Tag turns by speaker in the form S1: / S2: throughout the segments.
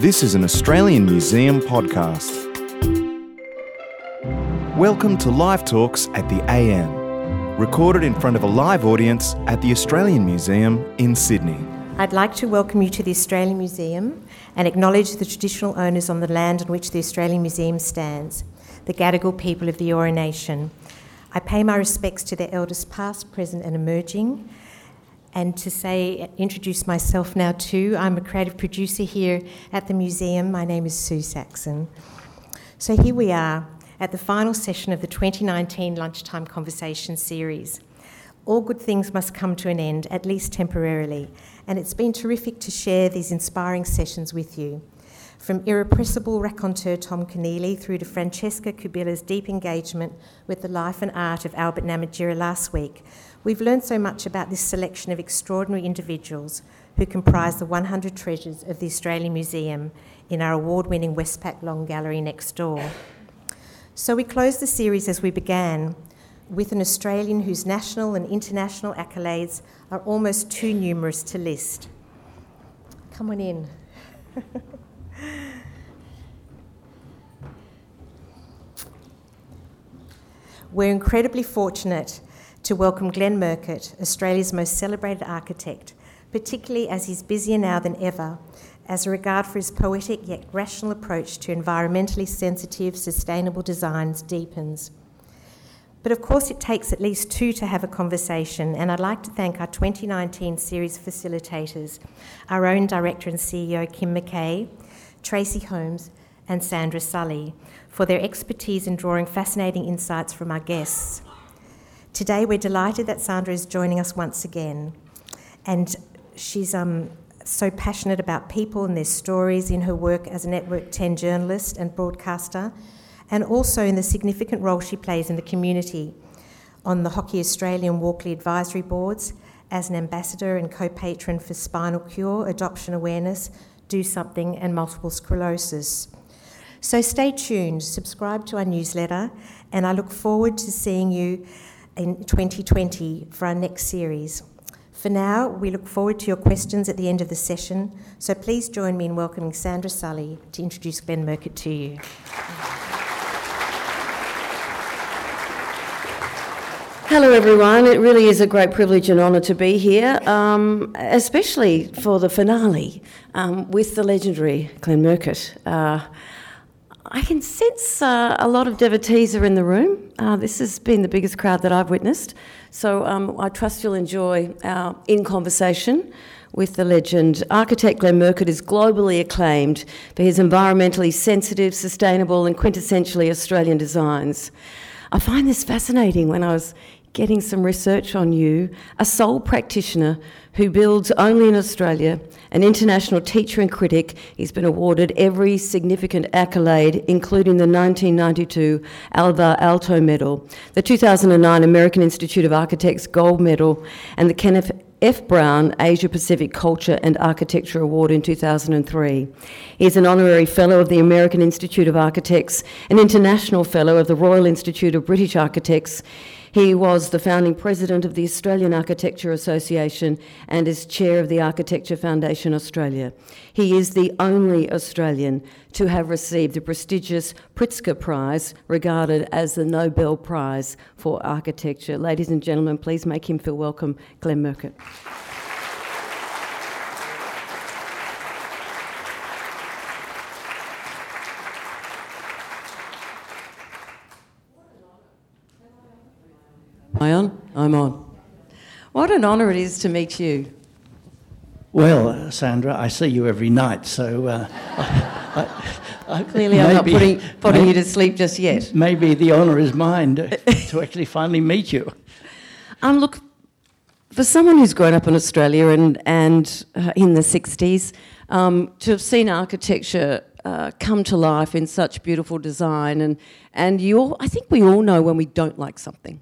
S1: This is an Australian Museum podcast. Welcome to Live Talks at the AM, recorded in front of a live audience at the Australian Museum in Sydney.
S2: I'd like to welcome you to the Australian Museum and acknowledge the traditional owners on the land on which the Australian Museum stands, the Gadigal people of the Eora Nation. I pay my respects to their elders past, present, and emerging. And to say, introduce myself now too. I'm a creative producer here at the museum. My name is Sue Saxon. So here we are at the final session of the 2019 Lunchtime Conversation series. All good things must come to an end, at least temporarily, and it's been terrific to share these inspiring sessions with you. From irrepressible raconteur Tom Keneally through to Francesca Cubillo's deep engagement with the life and art of Albert Namatjira last week, we've learned so much about this selection of extraordinary individuals who comprise the 100 treasures of the Australian Museum in our award winning Westpac Long Gallery next door. So we close the series as we began with an Australian whose national and international accolades are almost too numerous to list. Come on in. We're incredibly fortunate to welcome Glenn Murcutt, Australia's most celebrated architect, particularly as he's busier now than ever, as a regard for his poetic yet rational approach to environmentally sensitive, sustainable designs deepens. But of course, it takes at least two to have a conversation, and I'd like to thank our 2019 series facilitators, our own director and CEO, Kim McKay, Tracy Holmes, and Sandra Sully, for their expertise in drawing fascinating insights from our guests. Today, we're delighted that Sandra is joining us once again, and she's um, so passionate about people and their stories in her work as a Network 10 journalist and broadcaster and also in the significant role she plays in the community on the Hockey Australia and Walkley advisory boards as an ambassador and co patron for Spinal Cure, Adoption Awareness, Do Something, and Multiple Sclerosis. So stay tuned, subscribe to our newsletter, and I look forward to seeing you in 2020 for our next series. For now, we look forward to your questions at the end of the session, so please join me in welcoming Sandra Sully to introduce Glenn Murcutt to you.
S3: Hello, everyone. It really is a great privilege and honour to be here, um, especially for the finale um, with the legendary Glenn Murcutt. Uh, I can sense uh, a lot of devotees are in the room. Uh, this has been the biggest crowd that I've witnessed. So um, I trust you'll enjoy our in conversation with the legend. Architect Glenn Murcutt is globally acclaimed for his environmentally sensitive, sustainable, and quintessentially Australian designs. I find this fascinating when I was getting some research on you, a sole practitioner who builds only in Australia, an international teacher and critic. He's been awarded every significant accolade, including the 1992 Alvar Aalto Medal, the 2009 American Institute of Architects Gold Medal, and the Kenneth F. Brown Asia Pacific Culture and Architecture Award in 2003. He is an honorary fellow of the American Institute of Architects, an international fellow of the Royal Institute of British Architects. He was the founding president of the Australian Architecture Association and is chair of the Architecture Foundation Australia. He is the only Australian to have received the prestigious Pritzker Prize, regarded as the Nobel Prize for Architecture. Ladies and gentlemen, please make him feel welcome, Glenn Murcutt. Am I on? I'm on. What an honour it is to meet you.
S4: Well, uh, Sandra, I see you every night, so uh, I,
S3: I, clearly I'm not putting, putting maybe, you to sleep just yet.
S4: Maybe the honour is mine to, to actually finally meet you.
S3: Um, look, for someone who's grown up in Australia and, and uh, in the 60s, um, to have seen architecture uh, come to life in such beautiful design, and, and you all, I think we all know when we don't like something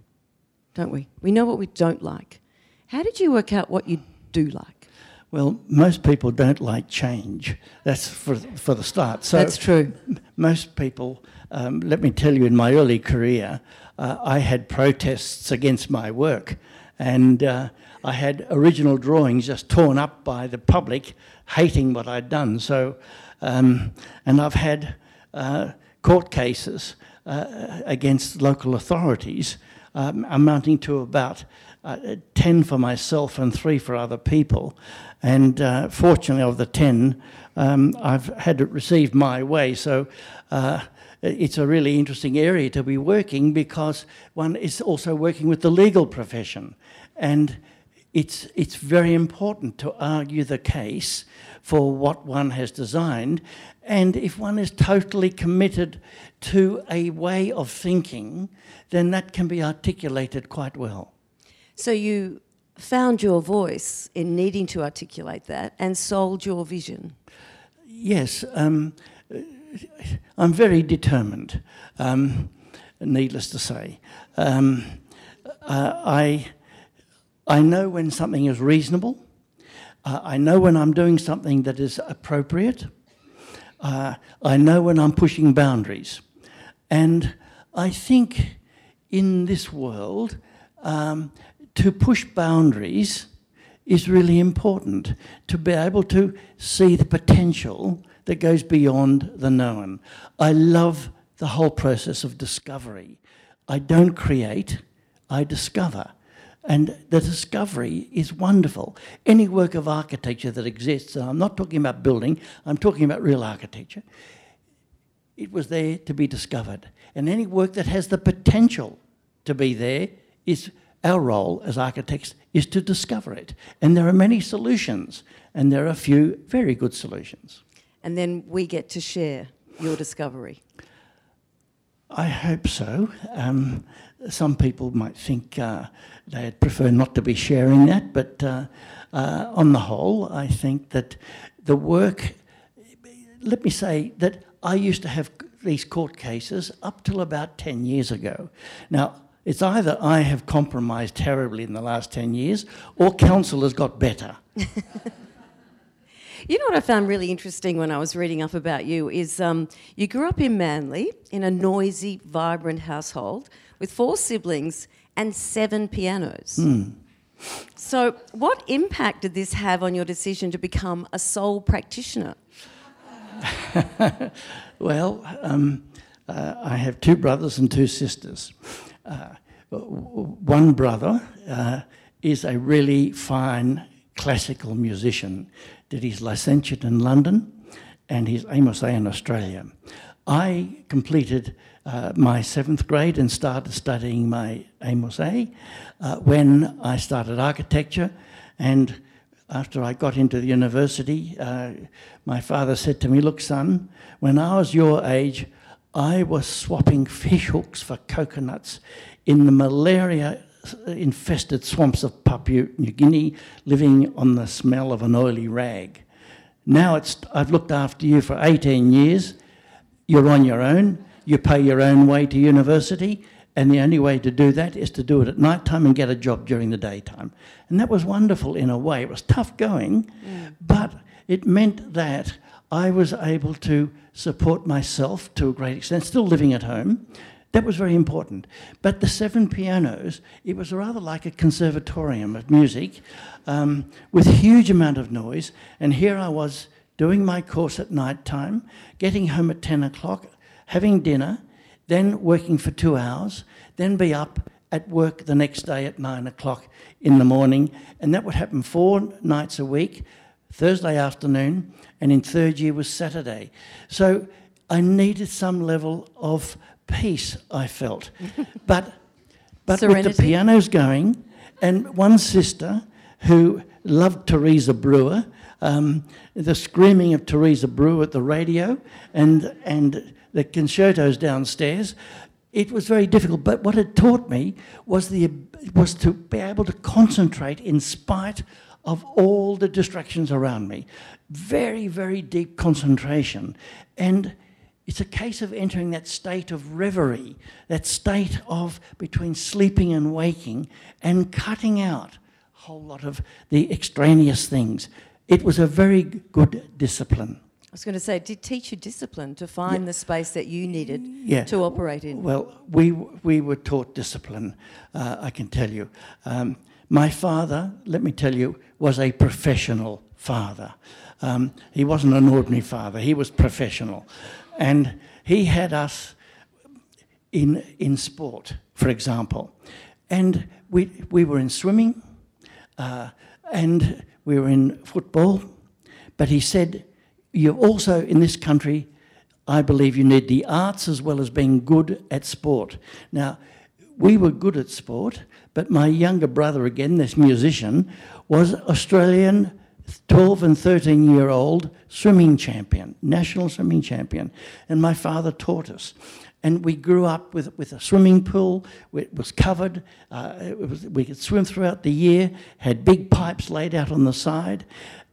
S3: don't we? We know what we don't like. How did you work out what you do like?
S4: Well, most people don't like change. That's for, for the start.
S3: So That's true.
S4: Most people, um, let me tell you, in my early career, uh, I had protests against my work. And uh, I had original drawings just torn up by the public hating what I'd done. So Um, and I've had uh, court cases uh, against local authorities um, amounting to about uh, 10 for myself and three for other people. And uh, fortunately, of the 10, um, I've had it received my way. So uh, it's a really interesting area to be working because one is also working with the legal profession. And it's, it's very important to argue the case for what one has designed. And if one is totally committed to a way of thinking, then that can be articulated quite well.
S3: So you found your voice in needing to articulate that and sold your vision.
S4: Yes, um, I'm very determined, um, needless to say. Um, uh, I, I know when something is reasonable, uh, I know when I'm doing something that is appropriate, uh, I know when I'm pushing boundaries. And I think in this world, um, to push boundaries is really important to be able to see the potential that goes beyond the known. I love the whole process of discovery. I don't create, I discover. And the discovery is wonderful. Any work of architecture that exists, and I'm not talking about building, I'm talking about real architecture, it was there to be discovered. And any work that has the potential to be there is our role as architects is to discover it. And there are many solutions, and there are a few very good solutions.
S3: And then we get to share your discovery.
S4: I hope so. Um, some people might think uh, they'd prefer not to be sharing that, but uh, uh, on the whole, I think that the work, let me say that I used to have these court cases up till about 10 years ago. Now, it's either I have compromised terribly in the last 10 years or council has got better.
S3: You know what I found really interesting when I was reading up about you is um, you grew up in Manly in a noisy, vibrant household with four siblings and seven pianos.
S4: Mm.
S3: So, what impact did this have on your decision to become a sole practitioner?
S4: well, um, uh, I have two brothers and two sisters. Uh, one brother uh, is a really fine classical musician, did his licentiate in London and his Amos in Australia. I completed uh, my seventh grade and started studying my Amos uh, when I started architecture. And after I got into the university, uh, my father said to me, Look, son, when I was your age, I was swapping fish hooks for coconuts in the malaria infested swamps of Papua New Guinea, living on the smell of an oily rag. Now it's, I've looked after you for 18 years. You're on your own. You pay your own way to university. And the only way to do that is to do it at night time and get a job during the daytime. And that was wonderful in a way. It was tough going, mm. but it meant that I was able to support myself to a great extent, still living at home, that was very important. But the seven pianos, it was rather like a conservatorium of music um, with huge amount of noise. And here I was doing my course at night time, getting home at 10 o'clock, having dinner, then working for two hours, then be up at work the next day at nine o'clock in the morning. And that would happen four nights a week, Thursday afternoon, and in third year was Saturday. So I needed some level of peace I felt. but but with the pianos going, and one sister who loved Teresa Brewer, um, the screaming of Teresa Brewer at the radio, and and the concertos downstairs. It was very difficult, but what it taught me was the was to be able to concentrate in spite of all the distractions around me. Very, very deep concentration, and it's a case of entering that state of reverie, that state of between sleeping and waking, and cutting out a whole lot of the extraneous things. It was a very good discipline.
S3: I was going to say, it did teach you discipline to find yeah. the space that you needed yeah. to operate in?
S4: Well, we, we were taught discipline, uh, I can tell you. Um, my father, let me tell you, was a professional father. Um, he wasn't an ordinary father, he was professional. And he had us in, in sport, for example. And we, we were in swimming uh, and we were in football. But he said, You also, in this country, I believe you need the arts as well as being good at sport. Now, we were good at sport, but my younger brother, again, this musician, was Australian 12 and 13 year old swimming champion, national swimming champion. And my father taught us. And we grew up with, with a swimming pool. It was covered. Uh, it was, we could swim throughout the year, had big pipes laid out on the side.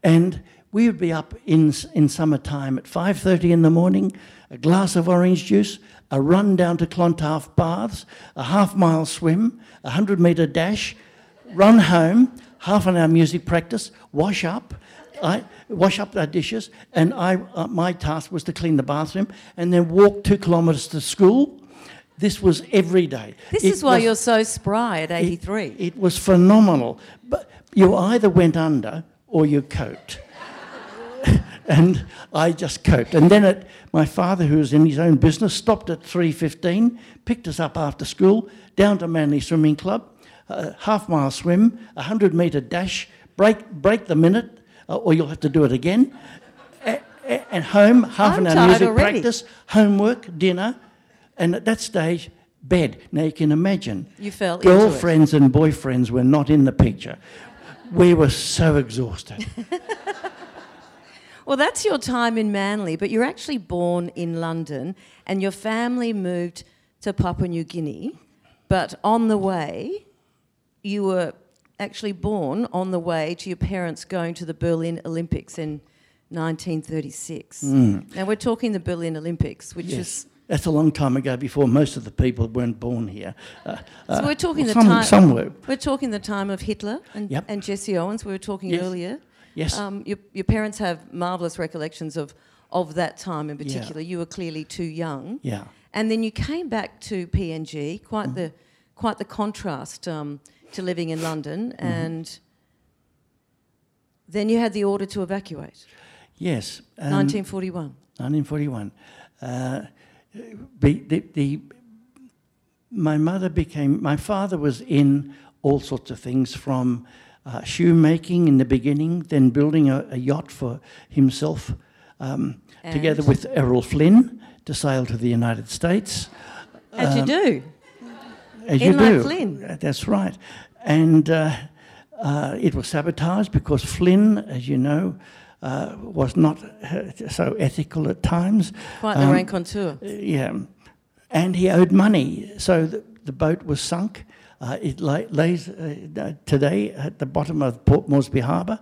S4: And we would be up in, in summertime at 5.30 in the morning, a glass of orange juice, a run down to Clontarf Baths, a half mile swim, a 100 metre dash, run home, half an hour music practice, wash up, I wash up our dishes, and I, uh, my task was to clean the bathroom and then walk two kilometres to school. This was every day.
S3: This
S4: It
S3: is why
S4: was-
S3: you're so spry at 83.
S4: It, it was phenomenal. But you either went under or you coped. and I just coped. And then it, my father, who was in his own business, stopped at 3.15, picked us up after school, down to Manly Swimming Club, a half mile swim, a 100 metre dash, break, break the minute, uh, or you'll have to do it again. A- a- And home, half
S3: I'm
S4: an hour music
S3: already.
S4: practice, homework, dinner, and at that stage, bed. Now you can imagine.
S3: You fell into it.
S4: Girlfriends and boyfriends were not in the picture. We were so exhausted.
S3: Well, that's your time in Manly, but you're actually born in London and your family moved to Papua New Guinea. But on the way, you were actually born on the way to your parents going to the Berlin Olympics in 1936. Now, we're talking the Berlin Olympics, which.
S4: Yes.
S3: is.
S4: That's a long time ago before most of the people weren't born here. Uh,
S3: So we're talking
S4: well,
S3: the
S4: some,
S3: time.
S4: some were.
S3: We're talking the time of Hitler and,
S4: Yep.
S3: and Jesse Owens. We were talking
S4: Yes.
S3: earlier.
S4: Yes.
S3: Um, your, your parents have marvellous recollections of, of that time in
S4: Yeah.
S3: particular. You were clearly too young.
S4: Yeah.
S3: And then you came back to PNG, quite
S4: Mm-hmm.
S3: the quite the contrast um, to living in London,
S4: Mm-hmm.
S3: and then you had the order to evacuate.
S4: Yes. um,
S3: 1941.
S4: 1941. Uh, be- the, the, my mother became, my father was in all sorts of things from uh, shoemaking in the beginning, then building a, a yacht for himself, um, together with Errol Flynn to sail to the United States.
S3: As you do.
S4: As
S3: In
S4: you do.
S3: Flynn.
S4: That's right. And uh, uh, it was sabotaged because Flynn, as you know, uh, was not uh, so ethical at times.
S3: Quite the
S4: Um,
S3: raconteur.
S4: yeah, and he owed money, so the, the boat was sunk. Uh, it lay, lays uh, today at the bottom of Port Moresby Harbour,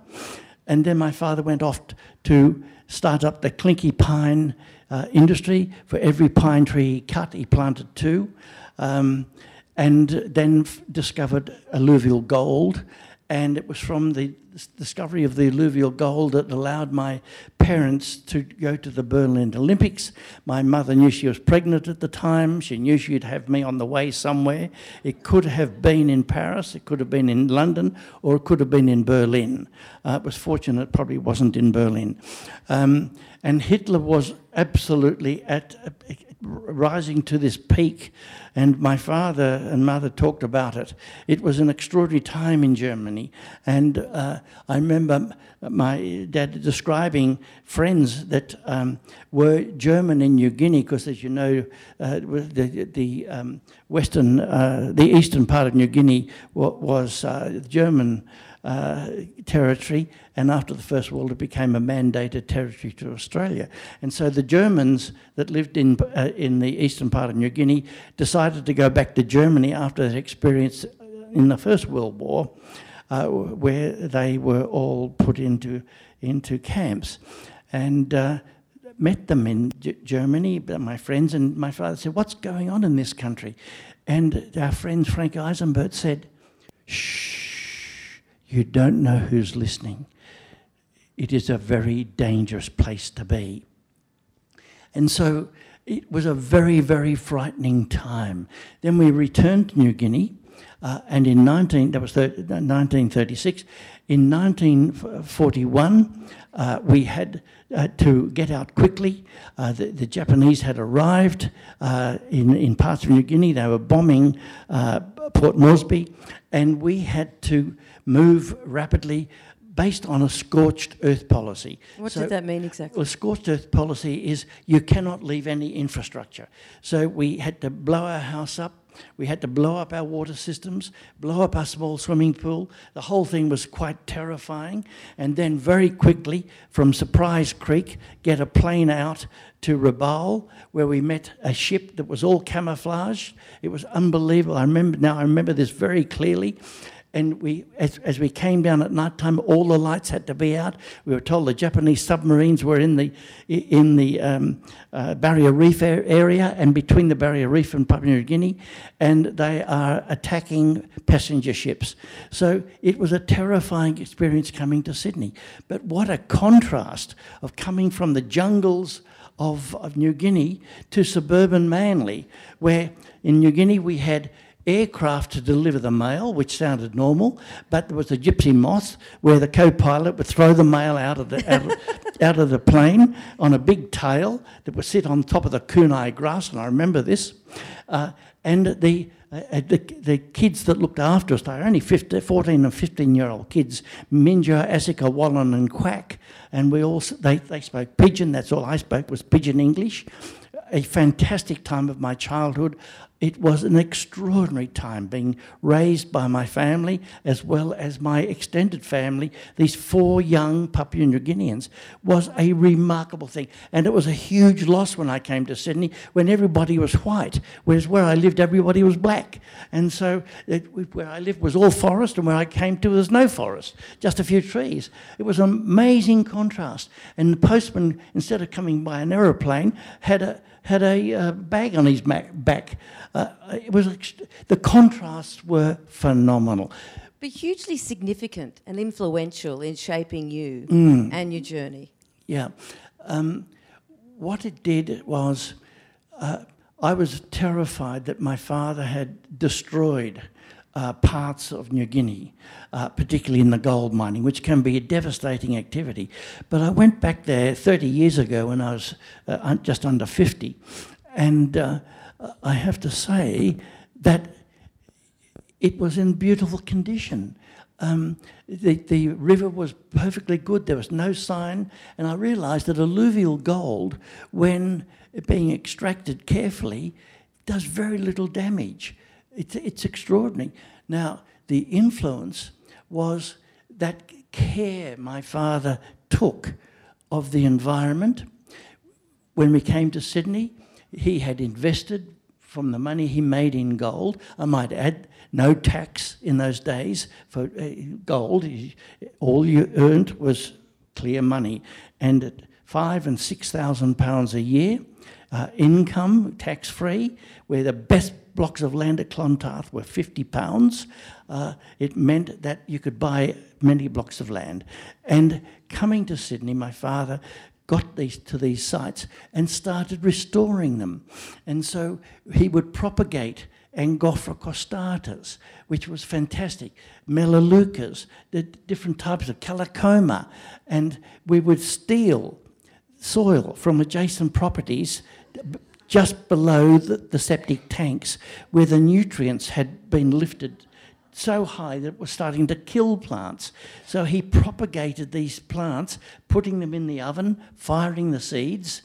S4: and then my father went off to start up the Klinki pine uh, industry. For every pine tree he cut, he planted two, um, and then discovered alluvial gold. And it was from the discovery of the alluvial gold that allowed my parents to go to the Berlin Olympics. My mother knew she was pregnant at the time. She knew she'd have me on the way somewhere. It could have been in Paris, it could have been in London, or it could have been in Berlin. Uh, it was fortunate it probably wasn't in Berlin. Um, and Hitler was absolutely at rising to this peak, and my father and mother talked about it. It was an extraordinary time in Germany, and uh, I remember my dad describing friends that um, were German in New Guinea, because as you know, uh, the, the um, western, uh, the eastern part of New Guinea was uh, German uh, territory, and after the First World, it became a mandated territory to Australia. And so the Germans that lived in uh, in the eastern part of New Guinea decided to go back to Germany after that experience in the First World War, uh, where they were all put into into camps, and. Uh, Met them in G- Germany, my friends, and my father said, What's going on in this country? And our friend Frank Eisenberg said, Shh, you don't know who's listening. It is a very dangerous place to be. And so it was a very, very frightening time. Then we returned to New Guinea, Uh, and in 19, that was thir- 1936. In 1941, uh, we had uh, to get out quickly. Uh, the, the, Japanese had arrived uh, in, in parts of New Guinea. They were bombing uh, Port Moresby, and we had to move rapidly based on a scorched earth policy.
S3: What so, did that mean exactly?
S4: Well, scorched earth policy is you cannot leave any infrastructure. So we had to blow our house up. We had to blow up our water systems, blow up our small swimming pool. The whole thing was quite terrifying. And then, very quickly, from Surprise Creek, get a plane out to Rabaul, where we met a ship that was all camouflaged. It was unbelievable. I remember now. I remember this very clearly and we, as, as we came down at night time, all the lights had to be out. We were told the Japanese submarines were in the in the um, uh, Barrier Reef area and between the Barrier Reef and Papua New Guinea, and they are attacking passenger ships. So it was a terrifying experience coming to Sydney. But what a contrast of coming from the jungles of, of New Guinea to suburban Manly, where in New Guinea we had aircraft to deliver the mail, which sounded normal, but there was a Gipsy Moth where the co-pilot would throw the mail out of the out of, out of the plane on a big tail that would sit on top of the kunai grass, and I remember this. Uh, and the, uh, the, the kids that looked after us, they were only 15, 14 and 15 year old kids, Minja, Asika, Wallen, and Quack. And we all, they, they spoke pidgin, that's all I spoke was pidgin English. A fantastic time of my childhood. It was an extraordinary time being raised by my family as well as my extended family. These four young Papua New Guineans was a remarkable thing. And it was a huge loss when I came to Sydney when everybody was white, whereas where I lived, everybody was black. And so it, where I lived was all forest, and where I came to, there was no forest, just a few trees. It was an amazing contrast. And the postman, instead of coming by an aeroplane, had a had a uh, bag on his back. Uh, it was the contrasts were phenomenal.
S3: But hugely significant and influential in shaping you mm. and your journey.
S4: Yeah. Um, what it did was, uh, I was terrified that my father had destroyed uh, parts of New Guinea, uh, particularly in the gold mining, which can be a devastating activity. But I went back there 30 years ago when I was uh, just under 50, and uh, I have to say that it was in beautiful condition. Um, the, the river was perfectly good, there was no sign, and I realised that alluvial gold, when being extracted carefully, does very little damage. It's, it's extraordinary. Now, the influence was that care my father took of the environment. When we came to Sydney, he had invested from the money he made in gold. I might add, no tax in those days for uh, gold. All you earned was clear money. And at five and six thousand pounds a year, uh, income tax free, where the best blocks of land at Clontarf were 50 pounds, uh, it meant that you could buy many blocks of land. And coming to Sydney, my father got these to these sites and started restoring them. And so he would propagate Angophora costatas, which was fantastic, Melaleucas, the different types of Callicoma, and we would steal soil from adjacent properties just below the, the septic tanks where the nutrients had been lifted so high that it was starting to kill plants. So he propagated these plants, putting them in the oven, firing the seeds,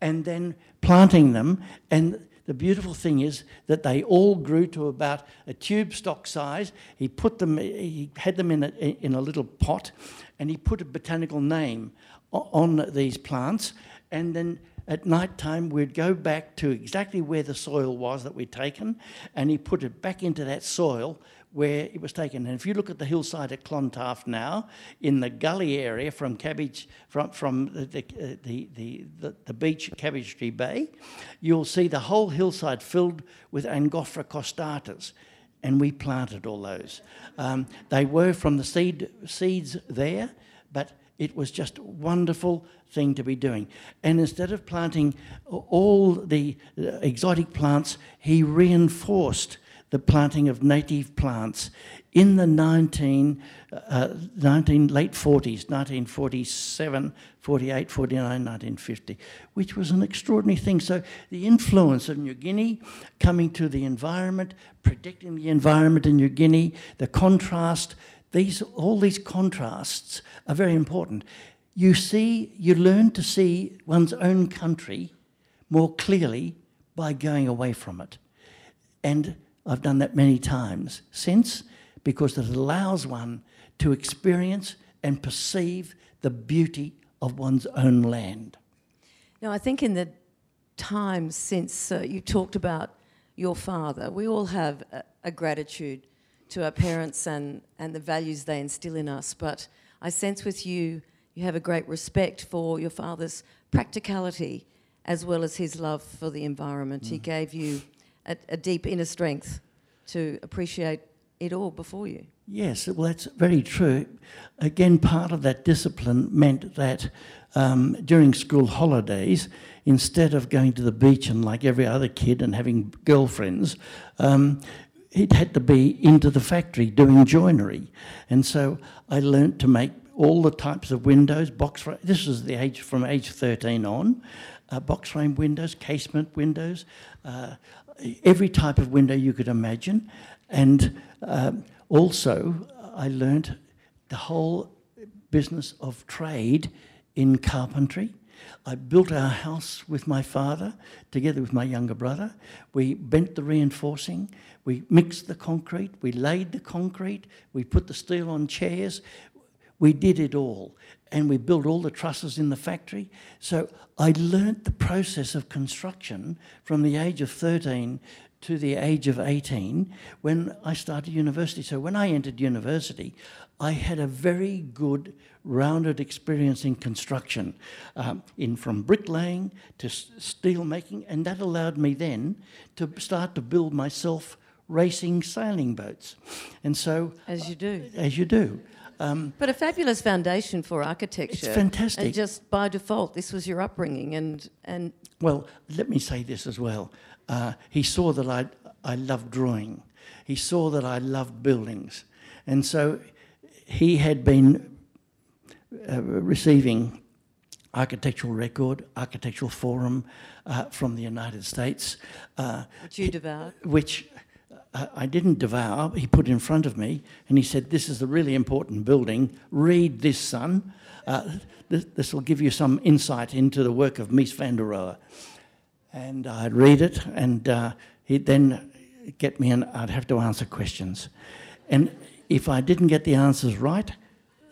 S4: and then planting them. And the beautiful thing is that they all grew to about a tube stock size. He put them, he had them in a, in a little pot, and he put a botanical name on these plants, and then at night time we'd go back to exactly where the soil was that we'd taken, and he put it back into that soil where it was taken. And if you look at the hillside at Clontarf now, in the gully area from Cabbage, from, from the, the, the, the, the, beach at Cabbage Tree Bay, you'll see the whole hillside filled with Angophora costatas. And we planted all those. Um, they were from the seed, seeds there, but it was just a wonderful thing to be doing. And instead of planting all the exotic plants, he reinforced the planting of native plants in the 19, uh, 19 late 40s, 1947, 48, 49, 1950, which was an extraordinary thing. So the influence of New Guinea coming to the environment, predicting the environment in New Guinea, the contrast, these, all these contrasts are very important. You see, you learn to see one's own country more clearly by going away from it. And I've done that many times since because it allows one to experience and perceive the beauty of one's own land.
S3: Now, I think in the time since uh, you talked about your father, we all have a, a, gratitude to our parents and, and the values they instill in us. But I sense with you, you have a great respect for your father's practicality as well as his love for the environment. Mm. He gave you a, a deep inner strength to appreciate it all before you.
S4: Yes, well, that's very true. Again, part of that discipline meant that um, during school holidays, instead of going to the beach and like every other kid and having girlfriends, um, it had to be into the factory doing joinery. And so I learnt to make all the types of windows, box. Frame. This is the age from age 13 on uh, box frame windows, casement windows, uh, every type of window you could imagine. And um, also, I learnt the whole business of trade in carpentry. I built our house with my father, together with my younger brother. We bent the reinforcing, we mixed the concrete, we laid the concrete, we put the steel on chairs. We did it all and we built all the trusses in the factory. So I learnt the process of construction from the age of 13 to the age of 18 when I started university. So when I entered university, I had a very good rounded experience in construction, um, in from bricklaying to steel making, and that allowed me then to start to build myself racing sailing boats. And so,
S3: as you do,
S4: as you do.
S3: Um, but a fabulous foundation for architecture.
S4: It's fantastic.
S3: And just by default, this was your upbringing, and and.
S4: Well, let me say this as well. Uh, he saw that I I loved drawing. He saw that I loved buildings, and so he had been uh, receiving architectural record, architectural forum uh, from the United States,
S3: uh, which you devoured.
S4: Which I didn't devour. He put in front of me and he said, This is a really important building. Read this, son. Uh, this, this, will give you some insight into the work of Mies van der Rohe. And I'd read it and uh, he'd then get me and I'd have to answer questions. And if I didn't get the answers right,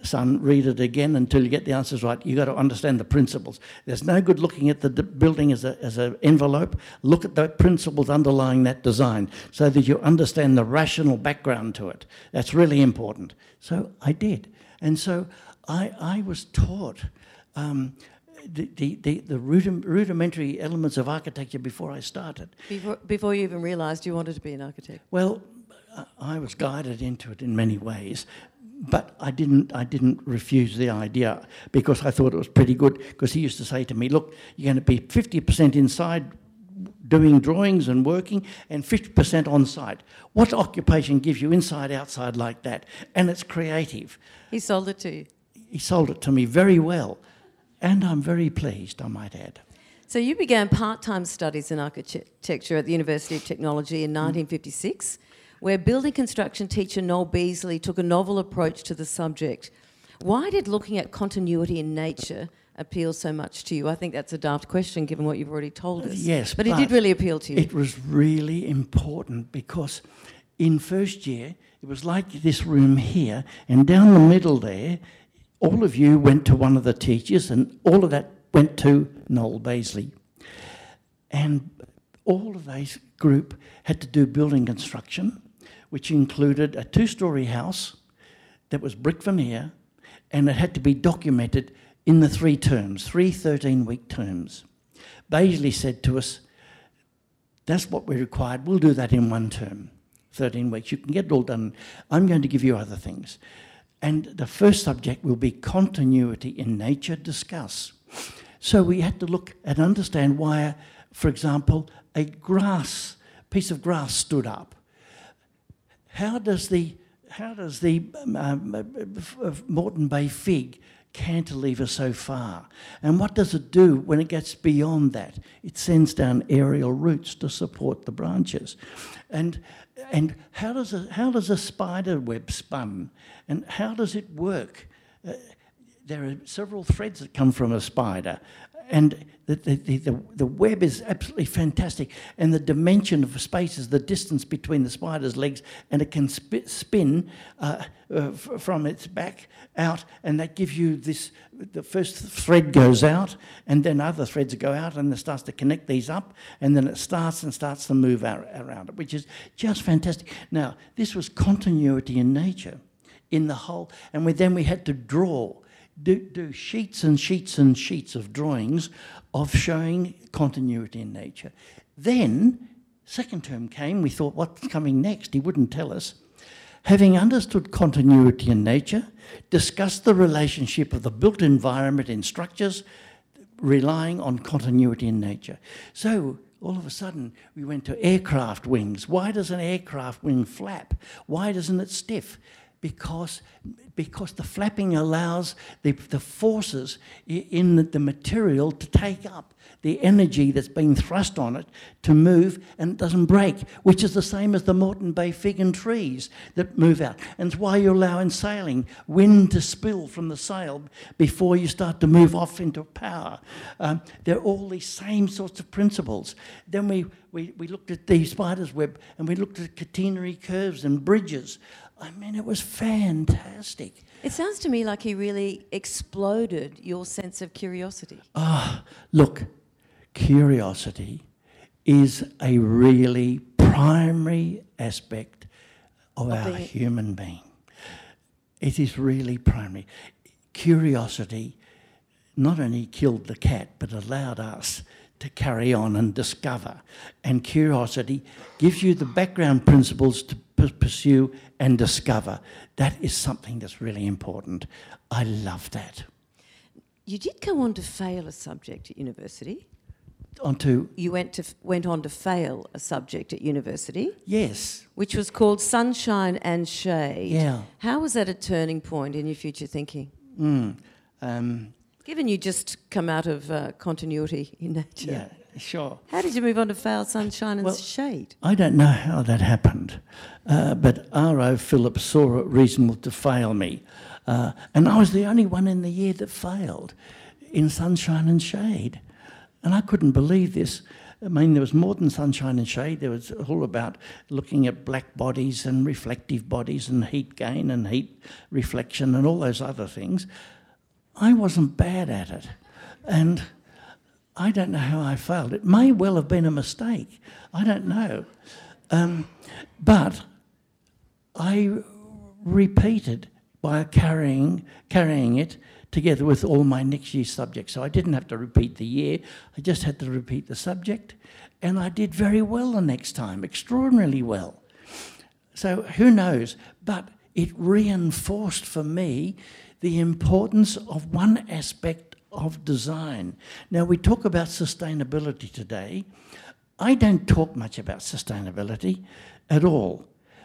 S4: son, read it again until you get the answers right. You've got to understand the principles. There's no good looking at the building as an as a envelope. Look at the principles underlying that design so that you understand the rational background to it. That's really important. So I did. And so I, I was taught um, the, the, the, the rudimentary elements of architecture before I started.
S3: Before, before you even realised you wanted to be an architect?
S4: Well, I was guided into it in many ways but I didn't, I didn't refuse the idea because I thought it was pretty good. Because he used to say to me, "Look, you're going to be 50% inside doing drawings and working, and 50% on site. What occupation gives you inside, outside like that? And it's creative."
S3: He sold it to you.
S4: He sold it to me very well, and I'm very pleased. I might add.
S3: So you began part-time studies in architecture at the University of Technology in mm. 1956. Where building construction teacher Noel Beasley took a novel approach to the subject. Why did looking at continuity in nature appeal so much to you? I think that's a daft question given what you've already told us.
S4: Yes,
S3: but, but it did really appeal to you.
S4: It was really important because in first year it was like this room here, and down the middle there, all of you went to one of the teachers, and all of that went to Noel Beasley. And all of those group had to do building construction which included a two story house that was brick veneer and it had to be documented in the three terms, three 13 week terms. Beasley said to us, That's what we required. We'll do that in one term, 13 weeks. You can get it all done. I'm going to give you other things. And the first subject will be continuity in nature discuss. So we had to look and understand why, for example, a grass, piece of grass stood up how does the how does the um, um, uh, Moreton Bay fig cantilever so far? And what does it do when it gets beyond that? It sends down aerial roots to support the branches. And, and how, does a, how does a spider web spun? And how does it work? Uh, there are several threads that come from a spider, and the, the, the, the, web is absolutely fantastic. And the dimension of space is the distance between the spider's legs, and it can sp- spin uh, uh, from its back out, and that gives you this. The first thread goes out, and then other threads go out, and it starts to connect these up, and then it starts and starts to move out, around it, which is just fantastic. Now, this was continuity in nature, in the whole, and we, then we had to draw do, do sheets and sheets and sheets of drawings of showing continuity in nature. Then, second term came, we thought, what's coming next? He wouldn't tell us. Having understood continuity in nature, discussed the relationship of the built environment in structures, relying on continuity in nature. So, all of a sudden, we went to aircraft wings. Why does an aircraft wing flap? Why doesn't it stiff? Because, because the flapping allows the, the forces in the, the material to take up the energy that's being thrust on it to move and it doesn't break, which is the same as the Moreton Bay fig and trees that move out. And it's why you allow in sailing wind to spill from the sail before you start to move off into power. Um, they're all these same sorts of principles. Then we, we, we looked at the spider's web and we looked at catenary curves and bridges. I mean, it was fantastic.
S3: It sounds to me like he really exploded your sense of curiosity.
S4: Ah, oh, look, curiosity is a really primary aspect of, of our being. human being. It is really primary. Curiosity not only killed the cat, but allowed us to carry on and discover. And curiosity gives you the background principles to pursue and discover. That is something that's really important. I love that.
S3: You did go on to fail a subject at university.
S4: Onto
S3: you went to went on to fail a subject at university.
S4: Yes,
S3: which was called sunshine and shade.
S4: Yeah.
S3: How was that a turning point in your future thinking?
S4: Mm, um,
S3: Given you just come out of uh, continuity in nature.
S4: Yeah, sure.
S3: How did you move on to fail sunshine and
S4: well,
S3: shade?
S4: I don't know how that happened, uh, but R.O. Phillips saw it reasonable to fail me. Uh, and I was the only one in the year that failed in sunshine and shade. And I couldn't believe this. I mean, there was more than sunshine and shade. There was all about looking at black bodies and reflective bodies and heat gain and heat reflection and all those other things. I wasn't bad at it. And I don't know how I failed. It may well have been a mistake. I don't know. Um, but I repeated by carrying, carrying it together with all my next year's subjects. So I didn't have to repeat the year, I just had to repeat the subject. And I did very well the next time, extraordinarily well. So who knows? But it reinforced for me the importance of one aspect of design. Now, we talk about sustainability today. I don't talk much about sustainability at all,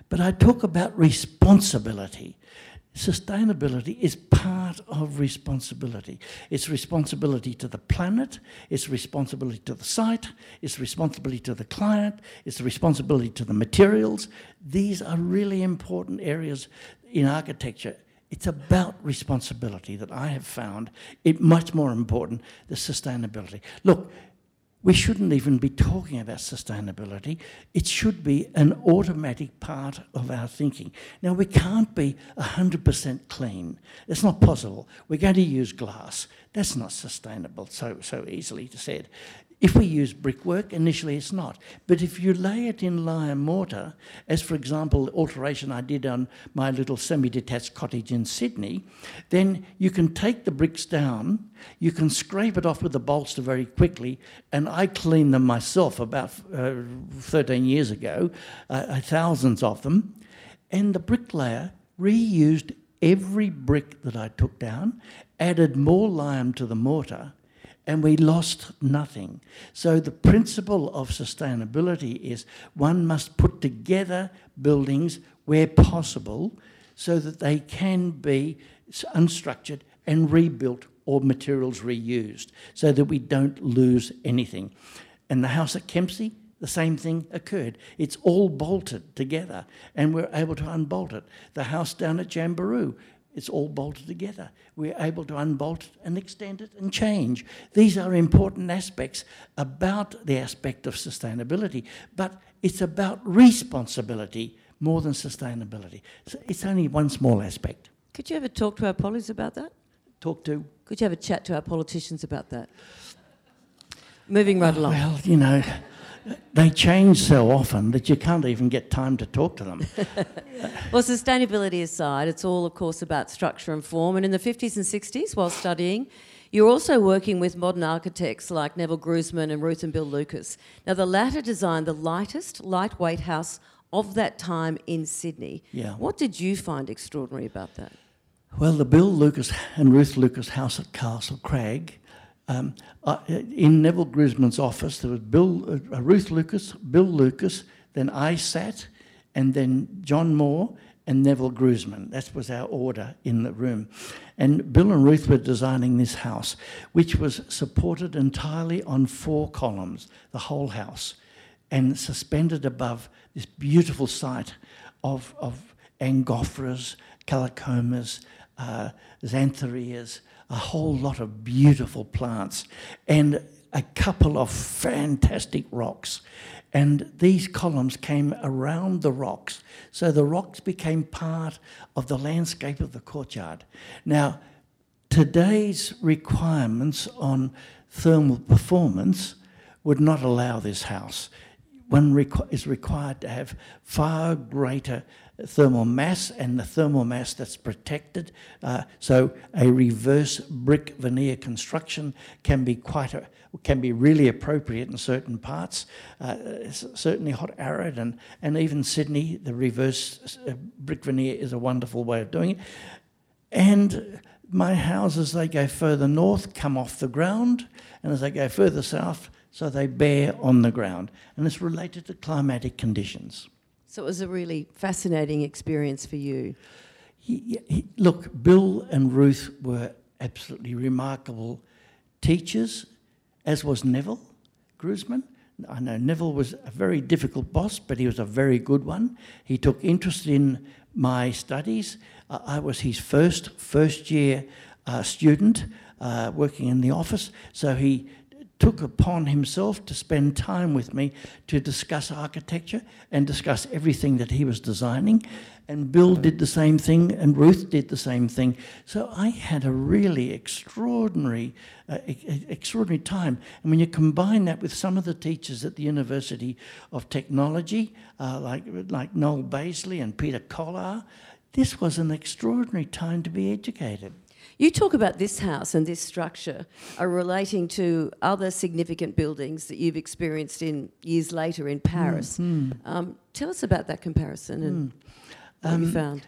S4: but I talk about responsibility. Sustainability is part of responsibility. It's responsibility to the planet, it's responsibility to the site, it's responsibility to the client, it's responsibility to the materials. These are really important areas in architecture it's about responsibility that I have found it much more important than sustainability. Look, we shouldn't even be talking about sustainability. It should be an automatic part of our thinking. Now, we can't be 100% clean. It's not possible. We're going to use glass. That's not sustainable so, so easily to said. If we use brickwork, initially it's not. But if you lay it in lime mortar, as for example, the alteration I did on my little semi detached cottage in Sydney, then you can take the bricks down, you can scrape it off with a bolster very quickly, and I cleaned them myself about uh, 13 years ago, uh, uh, thousands of them, and the bricklayer reused every brick that I took down, added more lime to the mortar and we lost nothing. So, the principle of sustainability is one must put together buildings where possible so that they can be unstructured and rebuilt or materials reused so that we don't lose anything. And the house at Kempsey, the same thing occurred. It's all bolted together and we're able to unbolt it. The house down at Jamberoo, it's all bolted together. We're able to unbolt it and extend it and change. These are important aspects about the aspect of sustainability, but it's about responsibility more than sustainability. So it's only one small aspect.
S3: Could you ever talk to our pollies about that?
S4: Talk to?
S3: Could you have a chat to our politicians about that? Moving right along.
S4: Well, you know, they change so often that you can't even get time to talk to them.
S3: well, sustainability aside, it's all, of course, about structure and form. And in the 50s and 60s, while studying, you're also working with modern architects like Neville Gruzman and Ruth and Bill Lucas. Now, the latter designed the lightest, lightweight house of that time in Sydney.
S4: Yeah.
S3: What did you find extraordinary about that?
S4: Well, the Bill Lucas and Ruth Lucas house at Castlecrag um, uh, in Neville Gruzman's office, there was Bill, uh, Ruth Lucas, Bill Lucas, then I sat, and then John Moore and Neville Grousman. That was our order in the room. And Bill and Ruth were designing this house, which was supported entirely on four columns, the whole house, and suspended above this beautiful site of, of angophoras, calicomas, uh, a whole lot of beautiful plants and a couple of fantastic rocks. And these columns came around the rocks, so the rocks became part of the landscape of the courtyard. Now, today's requirements on thermal performance would not allow this house. One requ- is required to have far greater thermal mass and the thermal mass that's protected. Uh, so a reverse brick veneer construction can be quite a, can be really appropriate in certain parts. Uh, certainly hot arid and, and even Sydney, the reverse uh, brick veneer is a wonderful way of doing it. And my houses, they go further north, come off the ground, and as they go further south, so they bear on the ground. And it's related to climatic conditions.
S3: So it was a really fascinating experience for you.
S4: He, he, look, Bill and Ruth were absolutely remarkable teachers, as was Neville Gruzman. I know Neville was a very difficult boss, but he was a very good one. He took interest in my studies. Uh, I was his first first year uh, student uh, working in the office, so he took upon himself to spend time with me to discuss architecture and discuss everything that he was designing. And Bill did the same thing, and Ruth did the same thing. So I had a really extraordinary, uh, extraordinary time. And when you combine that with some of the teachers at the University of Technology, uh, like like Noel Bazley and Peter Kollar, this was an extraordinary time to be educated.
S3: You talk about this house and this structure are relating to other significant buildings that you've experienced in years later in Paris. Mm, Um, tell us about that comparison and mm. what um, you found.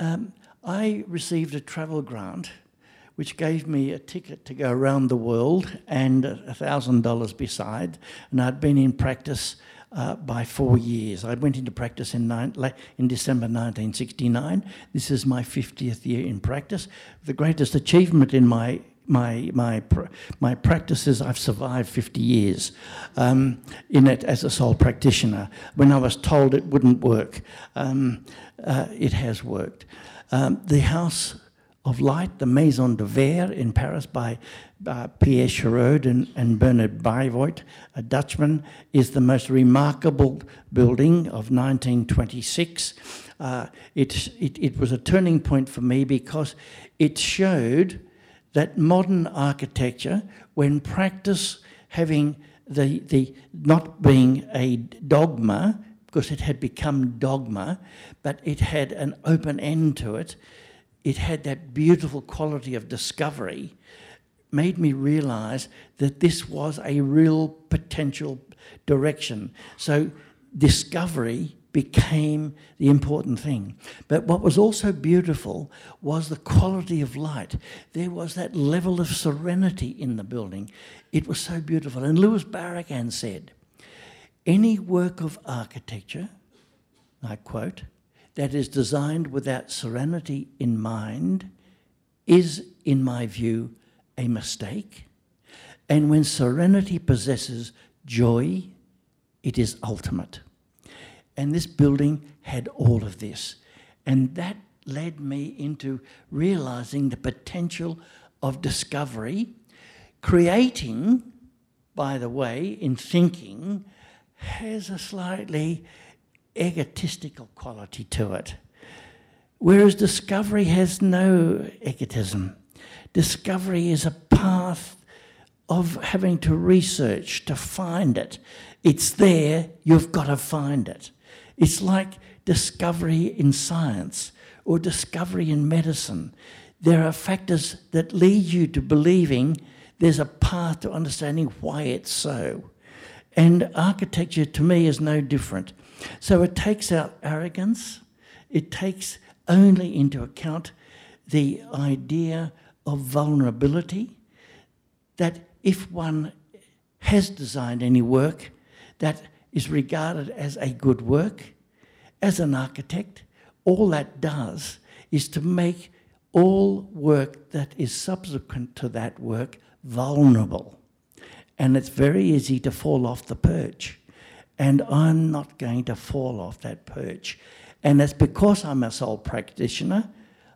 S4: Um, I received a travel grant which gave me a ticket to go around the world and a thousand dollars beside. And I'd been in practice uh, by four years. I went into practice in, nine, in December 1969. This is my 50th year in practice. The greatest achievement in my my my my practice is I've survived 50 years um, in it as a sole practitioner. When I was told it wouldn't work, um, uh, it has worked. Um, the House of Light, the Maison de Verre in Paris by uh, Pierre Chareau and, and, Bernard Bijvoet, a Dutchman, is the most remarkable building of 1926. Uh, it, it, it was a turning point for me because it showed that modern architecture, when practice having the, the not being a dogma, because it had become dogma, but it had an open end to it, it had that beautiful quality of discovery made me realize that this was a real potential direction. So discovery became the important thing. But what was also beautiful was the quality of light. There was that level of serenity in the building. It was so beautiful. And Luis Barragan said, any work of architecture, I quote, that is designed without serenity in mind is, in my view, a mistake. And when serenity possesses joy, it is ultimate. And this building had all of this. And that led me into realizing the potential of discovery, creating, by the way, in thinking, has a slightly egotistical quality to it. Whereas discovery has no egotism. Discovery is a path of having to research to find it. It's there, you've got to find it. It's like discovery in science or discovery in medicine. There are factors that lead you to believing there's a path to understanding why it's so. And architecture to me is no different. So it takes out arrogance, it takes only into account the idea of vulnerability that if one has designed any work that is regarded as a good work, as an architect, all that does is to make all work that is subsequent to that work vulnerable. And it's very easy to fall off the perch. And I'm not going to fall off that perch. And it's because I'm a sole practitioner,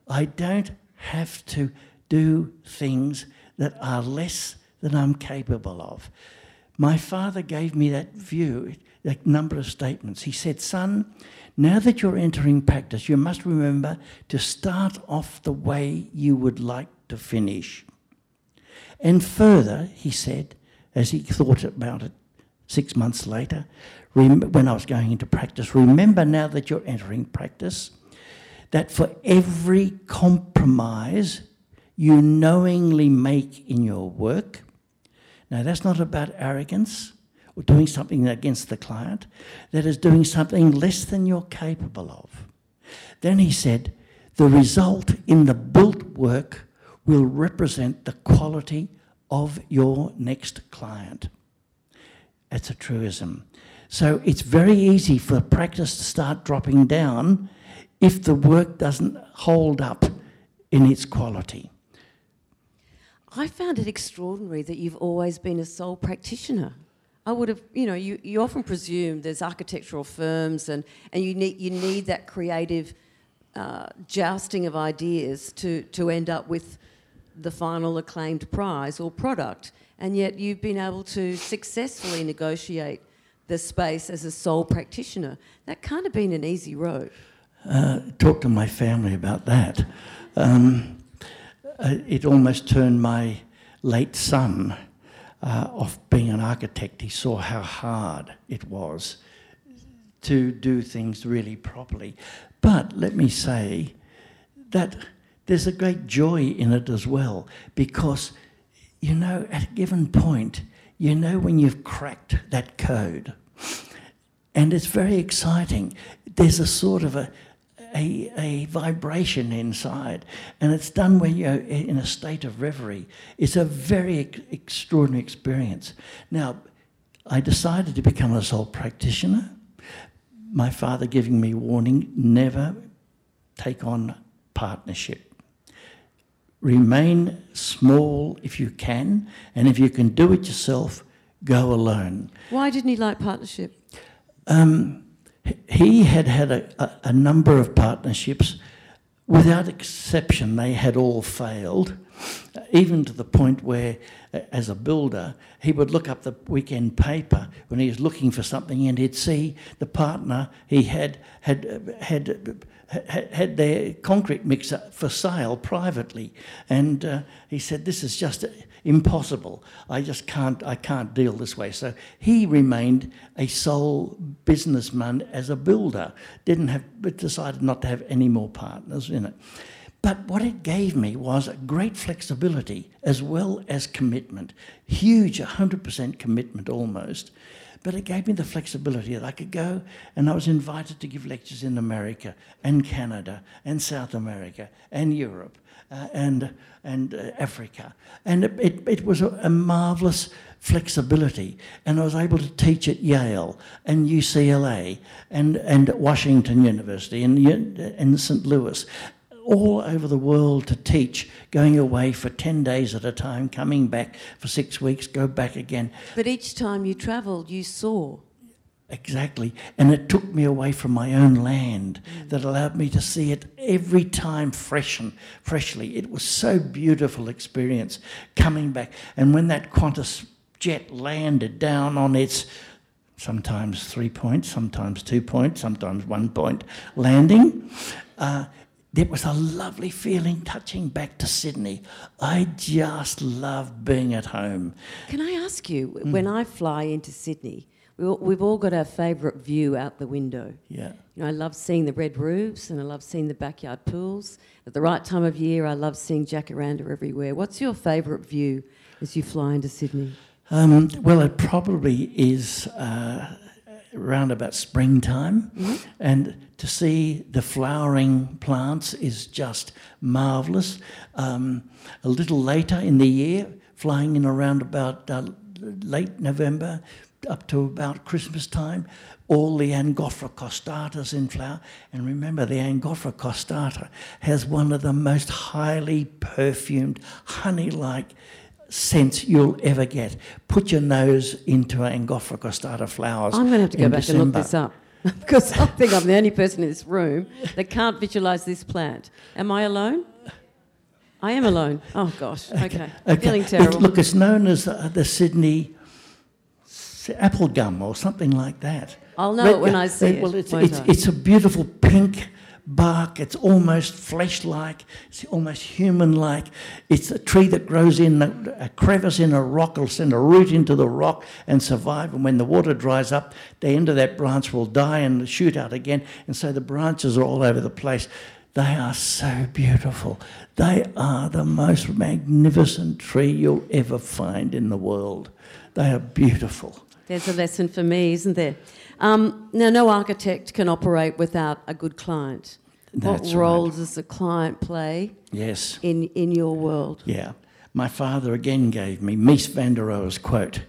S4: I don't have to do things that are less than I'm capable of. My father gave me that view, that number of statements. He said, Son, now that you're entering practice, you must remember to start off the way you would like to finish. And further, he said, as he thought about it six months later, when I was going into practice, remember now that you're entering practice, that for every compromise you knowingly make in your work, now that's not about arrogance or doing something against the client, that is doing something less than you're capable of. Then he said, the result in the built work will represent the quality of your next client. That's a truism. So it's very easy for practice to start dropping down if the work doesn't hold up in its quality.
S3: I found it extraordinary that you've always been a sole practitioner. I would have, you know, you, you often presume there's architectural firms and, and you, need, you need that creative uh, jousting of ideas to, to end up with the final acclaimed prize or product. And yet you've been able to successfully negotiate the space as a sole practitioner. That can't have been an easy road.
S4: Uh, talk to my family about that. Um, uh, it almost turned my late son uh, of being an architect. He saw how hard it was to do things really properly. But let me say that there's a great joy in it as well because, you know, at a given point, you know when you've cracked that code. And it's very exciting. There's a sort of a, a, a vibration inside, and it's done when you're in a state of reverie. It's a very ex- extraordinary experience. Now, I decided to become a soul practitioner. My father giving me warning never take on partnership. Remain small if you can, and if you can do it yourself, go alone.
S3: Why didn't he like partnership?
S4: Um, he had had a, a, a, number of partnerships. Without exception, they had all failed, even to the point where, as a builder, he would look up the weekend paper when he was looking for something and he'd see the partner he had had had had their concrete mixer for sale privately, and uh, he said, "This is just impossible. I just can't. I can't deal this way." So he remained a sole businessman as a builder. Didn't have, decided not to have any more partners in it. But what it gave me was great flexibility as well as commitment, huge, 100% commitment almost. But it gave me the flexibility that I could go and I was invited to give lectures in America and Canada and South America and Europe uh, and, and uh, Africa. And it, it, it was a, a marvelous flexibility. And I was able to teach at Yale and UCLA and, and Washington University and, and St. Louis all over the world to teach, going away for 10 days at a time, coming back for six weeks, go back again.
S3: But each time you travelled, you saw.
S4: Exactly. And it took me away from my own land mm. that allowed me to see it every time fresh and freshly. It was so beautiful experience coming back. And when that Qantas jet landed down on its sometimes three points, sometimes two points, sometimes one point landing, uh, there was a lovely feeling touching back to Sydney. I just love being at home.
S3: Can I ask you, mm. when I fly into Sydney, we've all got our favourite view out the window.
S4: Yeah.
S3: You know, I love seeing the red roofs and I love seeing the backyard pools. At the right time of year, I love seeing jacaranda everywhere. What's your favourite view as you fly into Sydney?
S4: Um, well, it probably is uh, around about springtime, mm-hmm. and to see the flowering plants is just marvellous. Um, a little later in the year, flying in around about uh, late November, up to about Christmas time, all the Angophora costatas in flower. And remember, the Angophora costata has one of the most highly perfumed, honey like scents you'll ever get. Put your nose into Angophora costata flowers.
S3: I'm going to have to go back December. and look this up. because I think I'm the only person in this room that can't visualise this plant. Am I alone? I am alone. Oh gosh. Okay. okay. okay. Feeling terrible.
S4: It, look, it's known as uh, the Sydney apple gum or something like that.
S3: I'll know Red, it when I see
S4: it. Well, it's, it's, it's, a beautiful pink bark. It's almost flesh-like. It's almost human-like. It's a tree that grows in a, a crevice in a rock. It'll send a root into the rock and survive. And when the water dries up, the end of that branch will die and shoot out again. And so the branches are all over the place. They are so beautiful. They are the most magnificent tree you'll ever find in the world. They are beautiful.
S3: There's a lesson for me, isn't there? Um, now, no architect can operate without a good client.
S4: That's
S3: what role
S4: right.
S3: does the client play?
S4: Yes.
S3: In in your world.
S4: Yeah. My father again gave me Mies van der Rohe's quote.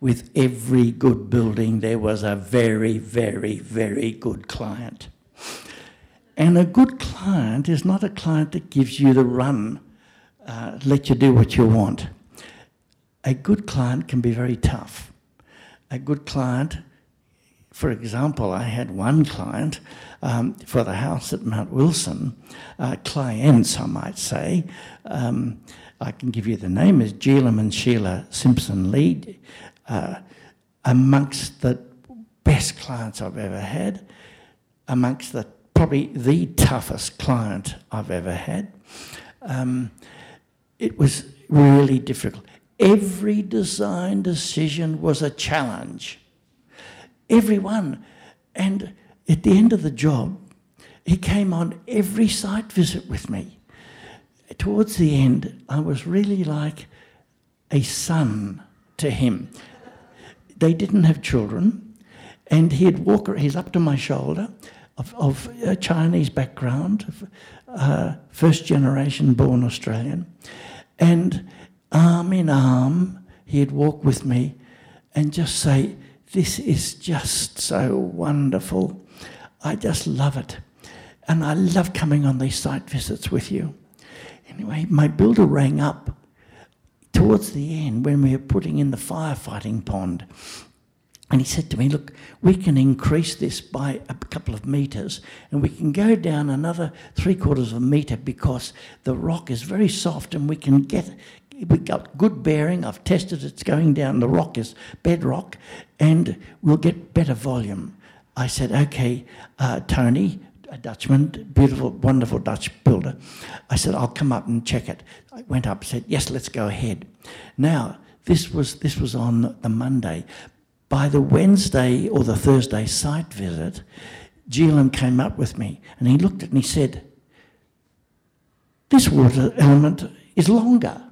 S4: With every good building, there was a very, very, very good client. And a good client is not a client that gives you the run, uh, let you do what you want. A good client can be very tough. A good client for example, I had one client um, for the house at Mount Wilson, uh, clients, I might say. Um, I can give you the name is Geelum and Sheila Simpson Lee, uh, amongst the best clients I've ever had, amongst the probably the toughest client I've ever had. Um, it was really difficult. Every design decision was a challenge everyone. And at the end of the job, he came on every site visit with me. Towards the end, I was really like a son to him. They didn't have children, and he'd walk, he's up to my shoulder, of, of a Chinese background, uh, first generation born Australian, and arm in arm, he'd walk with me and just say, this is just so wonderful. I just love it. And I love coming on these site visits with you. Anyway, my builder rang up towards the end when we were putting in the firefighting pond. And he said to me, Look, we can increase this by a couple of metres and we can go down another three quarters of a metre because the rock is very soft and we can get, we got good bearing. I've tested it's going down. The rock is bedrock, and we'll get better volume. I said, okay, uh, Tony, a Dutchman, beautiful, wonderful Dutch builder. I said, I'll come up and check it. I went up, said, yes, let's go ahead. Now, this was this was on the Monday. By the Wednesday or the Thursday site visit, Geelum came up with me and he looked at me and he said, This water element is longer.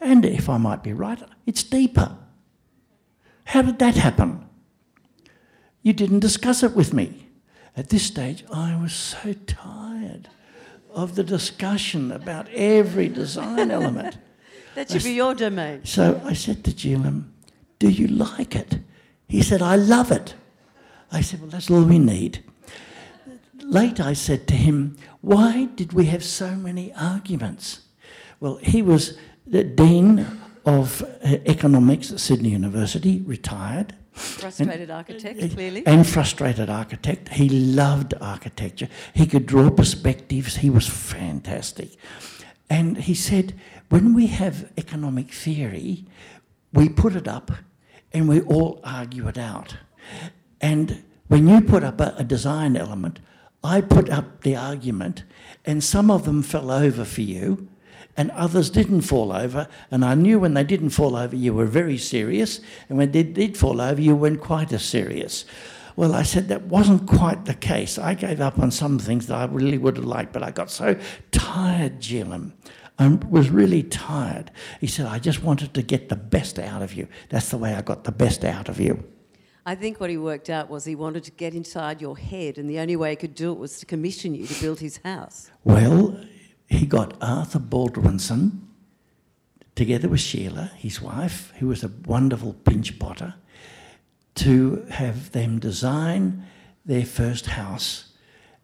S4: And if I might be right, it's deeper. How did that happen? You didn't discuss it with me. At this stage, I was so tired of the discussion about every design element.
S3: That should be your domain.
S4: So I said to Geelum, Do you like it? He said, I love it. I said, Well, that's all we need. Late, I said to him, Why did we have so many arguments? Well, he was the Dean of uh, Economics at Sydney University, retired.
S3: Frustrated architect, clearly.
S4: And frustrated architect. He loved architecture. He could draw perspectives. He was fantastic. And he said, when we have economic theory, we put it up and we all argue it out. And when you put up a, a design element, I put up the argument, and some of them fell over for you, and others didn't fall over. And I knew when they didn't fall over, you were very serious, and when they did fall over, you weren't quite as serious. Well, I said that wasn't quite the case. I gave up on some things that I really would have liked, but I got so tired, Geelum. I was really tired. He said, I just wanted to get the best out of you. That's the way I got the best out of you.
S3: I think what he worked out was he wanted to get inside your head, and the only way he could do it was to commission you to build his house.
S4: Well, he got Arthur Baldwinson, together with Sheila, his wife, who was a wonderful pinch potter, to have them design their first house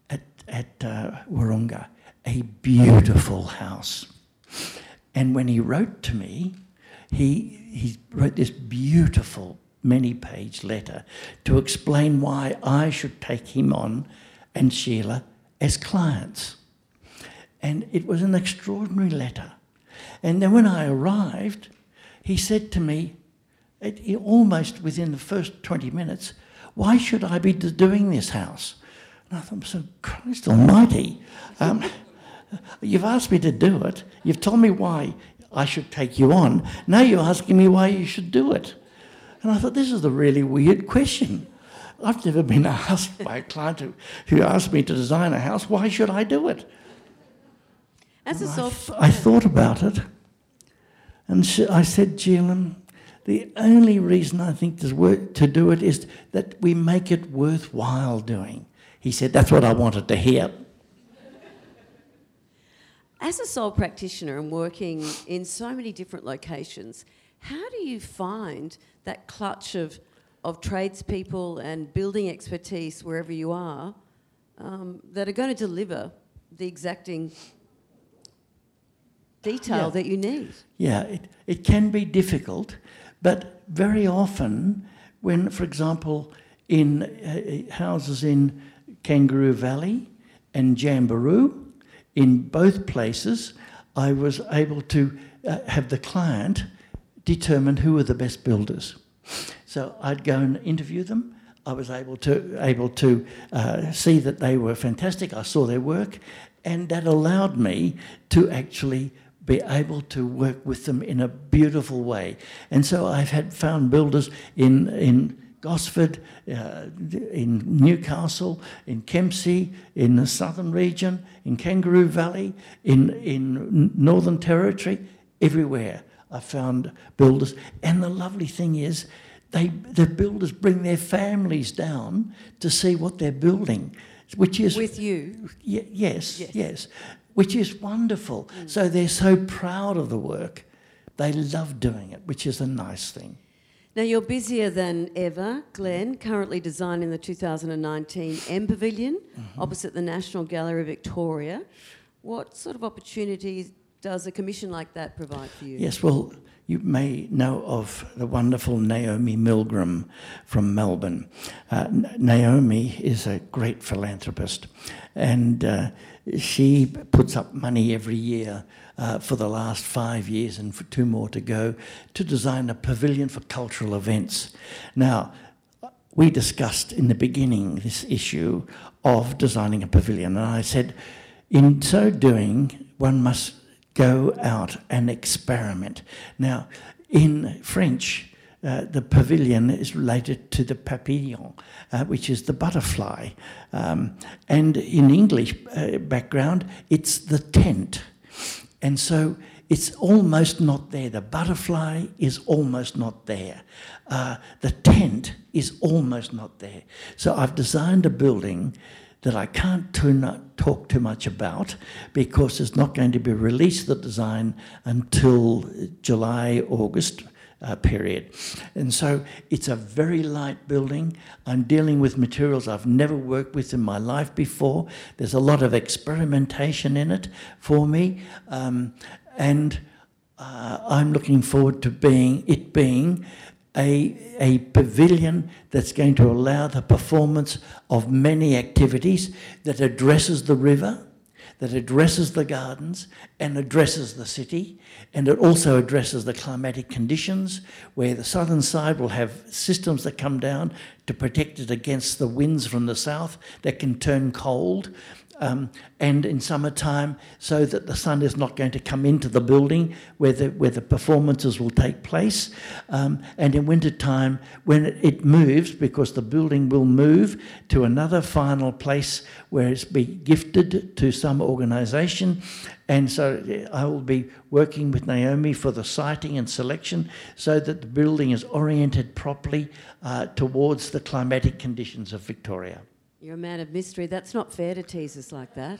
S4: at, at uh, Wahroonga, a beautiful house. And when he wrote to me, he, he wrote this beautiful many page letter to explain why I should take him on and Sheila as clients. And it was an extraordinary letter. And then when I arrived, he said to me, it, almost within the first 20 minutes, why should I be doing this house? And I thought, so Christ almighty, um, you've asked me to do it. You've told me why I should take you on. Now you're asking me why you should do it. And I thought, this is a really weird question. I've never been asked by a client who, who asked me to design a house, why should I do it?
S3: As a
S4: I, th- I, thought about it, and sh- I said, Geelum, the only reason I think there's work to do it is that we make it worthwhile doing. He said, that's what I wanted to hear.
S3: As a sole practitioner and working in so many different locations, how do you find that clutch of, of tradespeople and building expertise wherever you are um, that are going to deliver the exacting detail yeah. that you need?
S4: Yeah, it, it can be difficult, but very often, when, for example, in uh, houses in Kangaroo Valley and Jamberoo, in both places, I was able to uh, have the client determine who were the best builders. So I'd go and interview them. I was able to able to uh, see that they were fantastic. I saw their work, and that allowed me to actually be able to work with them in a beautiful way. And so I've had found builders in in Gosford, uh, in Newcastle, in Kempsey, in the southern region, in Kangaroo Valley, in in Northern Territory, everywhere. I found builders. And the lovely thing is, they, the builders bring their families down to see what they're building, which is.
S3: With you?
S4: Y- yes, yes, yes, which is wonderful. Mm. So they're so proud of the work. They love doing it, which is a nice thing.
S3: Now, you're busier than ever, Glenn, currently designing the 2019 MPavilion mm-hmm. opposite the National Gallery of Victoria. What sort of opportunities does a commission like that provide for you?
S4: Yes, well, you may know of the wonderful Naomi Milgrom from Melbourne. Uh, Naomi is a great philanthropist, and uh, she puts up money every year uh, for the last five years and for two more to go to design a pavilion for cultural events. Now, we discussed in the beginning this issue of designing a pavilion, and I said, in so doing, one must go out and experiment. Now, in French, uh, the pavilion is related to the papillon, uh, which is the butterfly. Um, and in English uh, background, it's the tent. And so it's almost not there. The butterfly is almost not there. Uh, the tent is almost not there. So I've designed a building that I can't too talk too much about because it's not going to be released the design until July, August uh, period. And so it's a very light building. I'm dealing with materials I've never worked with in my life before. There's a lot of experimentation in it for me. Um, and uh, I'm looking forward to being it being a, a pavilion that's going to allow the performance of many activities that addresses the river, that addresses the gardens and addresses the city. And it also addresses the climatic conditions where the southern side will have systems that come down to protect it against the winds from the south that can turn cold um, and in summertime so that the sun is not going to come into the building where the, where the performances will take place. Um, and in wintertime, when it moves, because the building will move to another final place where it's be gifted to some organisation. And so I will be working with Naomi for the siting and selection so that the building is oriented properly uh, towards the climatic conditions of Victoria.
S3: You're a man of mystery. That's not fair to tease us like that.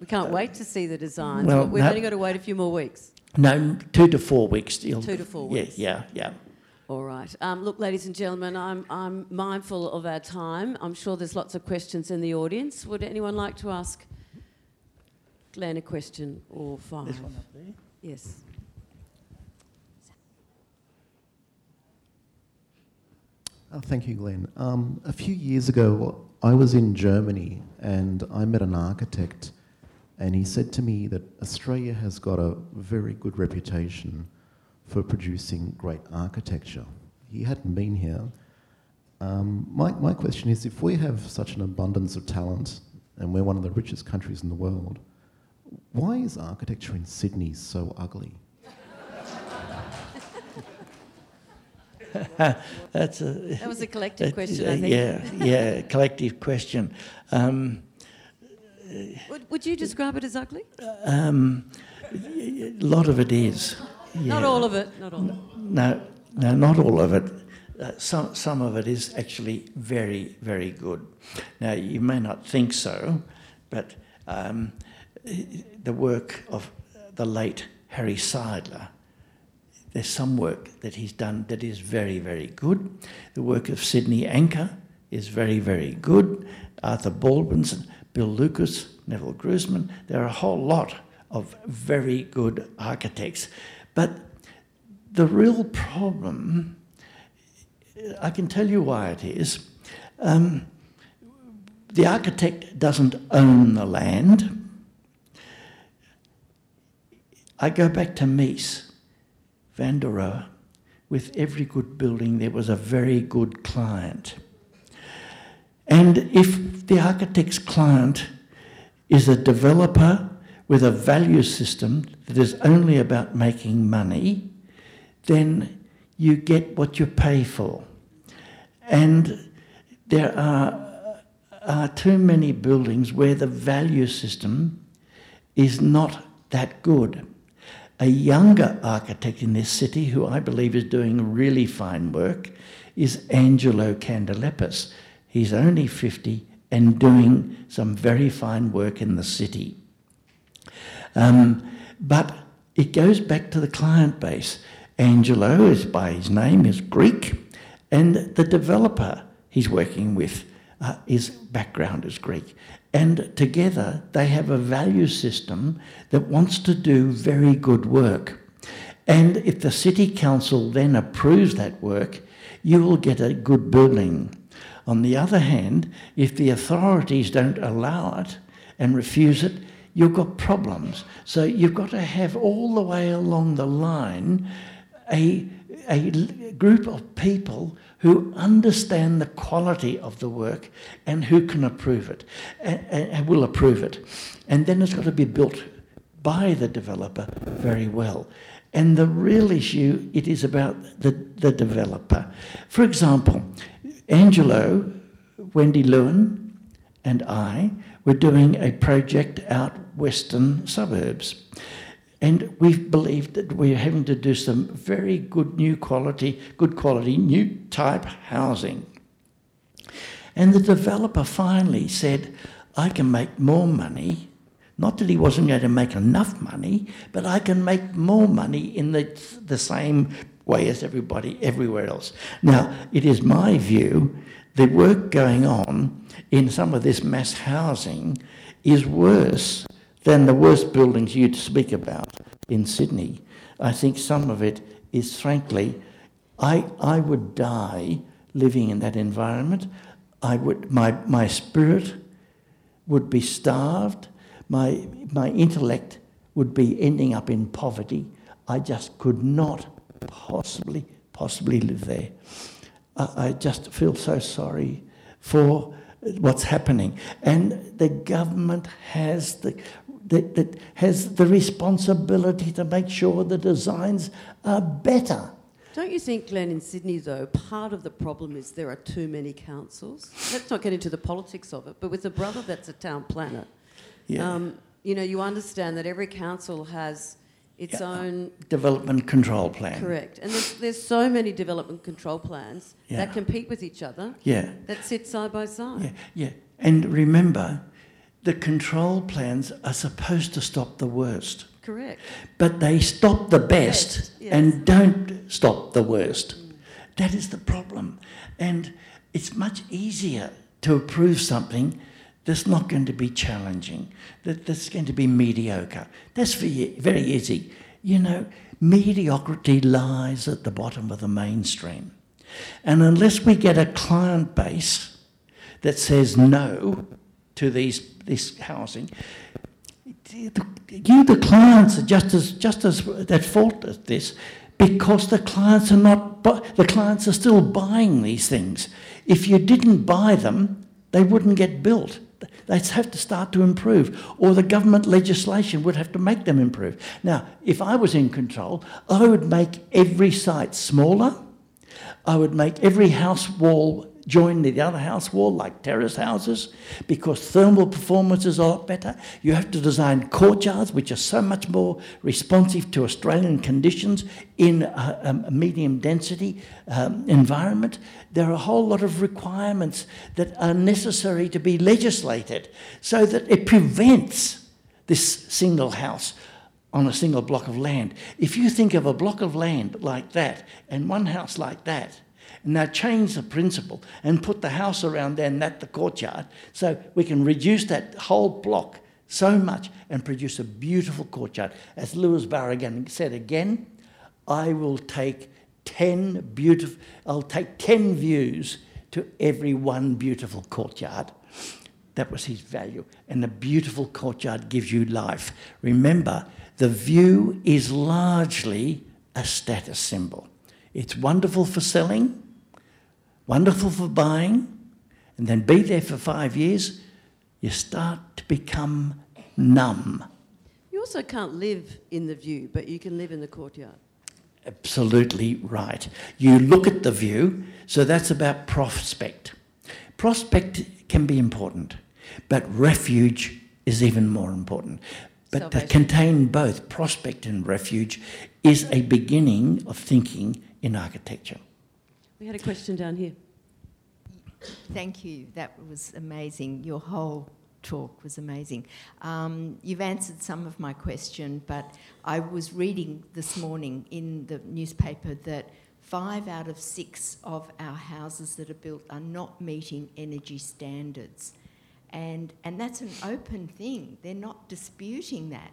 S3: We can't wait to see the designs.
S4: well,
S3: We've
S4: no-
S3: only got to wait a few more weeks.
S4: No, two to four weeks still.
S3: Two to four
S4: yeah,
S3: weeks.
S4: Yeah, yeah.
S3: All right. Um, look, ladies and gentlemen, I'm, I'm mindful of our time. I'm sure there's lots of questions in the audience. Would anyone like to ask Glenn a question or five?
S4: This one up there.
S3: Yes.
S5: Oh, thank you, Glenn. Um, a few years ago, I was in Germany and I met an architect, and he said to me that Australia has got a very good reputation for producing great architecture. He hadn't been here. Um, my, my question is if we have such an abundance of talent and we're one of the richest countries in the world, why is architecture in Sydney so ugly?
S4: That's a
S3: That was a collective question,
S4: uh,
S3: I think.
S4: Yeah, yeah, collective question. Um,
S3: Would, would you describe it as ugly?
S4: um, a lot of it is.
S3: Not all of it. Not all.
S4: No, no, not all of it. Uh, some, some of it is actually very, very good. Now, you may not think so, but um, the work of the late Harry Seidler, there's some work that he's done that is very, very good. The work of Sydney Ancher is very, very good. Arthur Baldwin's, Bill Lucas, Neville Gruzman, there are a whole lot of very good architects. But the real problem, I can tell you why it is. Um, the architect doesn't own the land. I go back to Mies van der Rohe. With every good building, there was a very good client. And if the architect's client is a developer with a value system that is only about making money, then you get what you pay for. And there are, are too many buildings where the value system is not that good. A younger architect in this city, who I believe is doing really fine work, is Angelo Candalepas. He's only 50 and doing some very fine work in the city. Um, but it goes back to the client base. Angelo is by his name is Greek, and the developer he's working with, uh, his background is Greek. And together they have a value system that wants to do very good work. And if the city council then approves that work, you will get a good building. On the other hand, if the authorities don't allow it and refuse it, you've got problems. So you've got to have all the way along the line a, a group of people who understand the quality of the work and who can approve it and, and will approve it. And then it's got to be built by the developer very well. And the real issue, it is about the, the developer. For example, Angelo, Wendy Lewin, and I were doing a project out western suburbs. And we've believed that we're having to do some very good new quality, good quality new type housing. And the developer finally said, I can make more money. Not that he wasn't going to make enough money, but I can make more money in the, the same way as everybody everywhere else. Now, it is my view the work going on in some of this mass housing is worse than the worst buildings you'd speak about in Sydney. I think some of it is frankly, I, I would die living in that environment. I would, my, my spirit would be starved, my, my intellect would be ending up in poverty. I just could not possibly, possibly live there. I, I just feel so sorry for what's happening. And the government has the, that, that has the responsibility to make sure the designs are better.
S3: Don't you think, Glenn, in Sydney, though, part of the problem is there are too many councils? Let's not get into the politics of it, but with a brother that's a town planner,
S4: Yeah.
S3: um, you know, you understand that every council has its
S4: Yeah.
S3: own
S4: Development control plan.
S3: correct, and there's, there's so many development control plans
S4: Yeah.
S3: that compete with each other
S4: Yeah.
S3: that sit side by side.
S4: Yeah, yeah. And remember, the control plans are supposed to stop the worst,
S3: Correct.
S4: but they stop the best
S3: yes.
S4: and don't stop the worst. That is the problem. And it's much easier to approve something that's not going to be challenging, that, that's going to be mediocre. That's very, very easy. You know, mediocrity lies at the bottom of the mainstream. And unless we get a client base that says no to these, this housing, you, the clients, are just as just as at fault at this, because the clients are not. bu- The clients are still buying these things. If you didn't buy them, they wouldn't get built. They'd have to start to improve, or the government legislation would have to make them improve. Now, if I was in control, I would make every site smaller. I would make every house wall join the other house wall, like terrace houses, because thermal performance is a lot better. You have to design courtyards, which are so much more responsive to Australian conditions in a, a medium density um, environment. There are a whole lot of requirements that are necessary to be legislated so that it prevents this single house on a single block of land. If you think of a block of land like that and one house like that, and now change the principle and put the house around there and that the courtyard, so we can reduce that whole block so much and produce a beautiful courtyard. As Luis Barragan said again, I will take 10 beautiful, I'll take 10 views to every one beautiful courtyard. That was his value. And a beautiful courtyard gives you life. Remember, the view is largely a status symbol. It's wonderful for selling, wonderful for buying, and then be there for five years. You start to become numb.
S3: You also can't live in the view, but you can live in the courtyard.
S4: Absolutely right. You look at the view, so that's about prospect. Prospect can be important, but refuge is even more important. But to contain both prospect and refuge is a beginning of thinking in architecture.
S3: We had a question down here.
S6: Thank you. That was amazing. Your whole talk was amazing. Um, you've answered some of my question, but I was reading this morning in the newspaper that five out of six of our houses that are built are not meeting energy standards. And, and that's an open thing. They're not disputing that.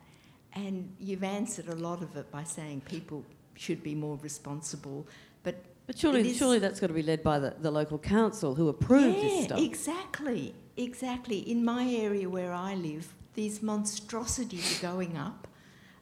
S6: And you've answered a lot of it by saying people should be more responsible. But
S3: But surely,
S6: It is-
S3: surely that's got to be led by the, the local council who approved this
S6: yeah,
S3: stuff.
S6: exactly, exactly. In my area where I live, these monstrosities are going up,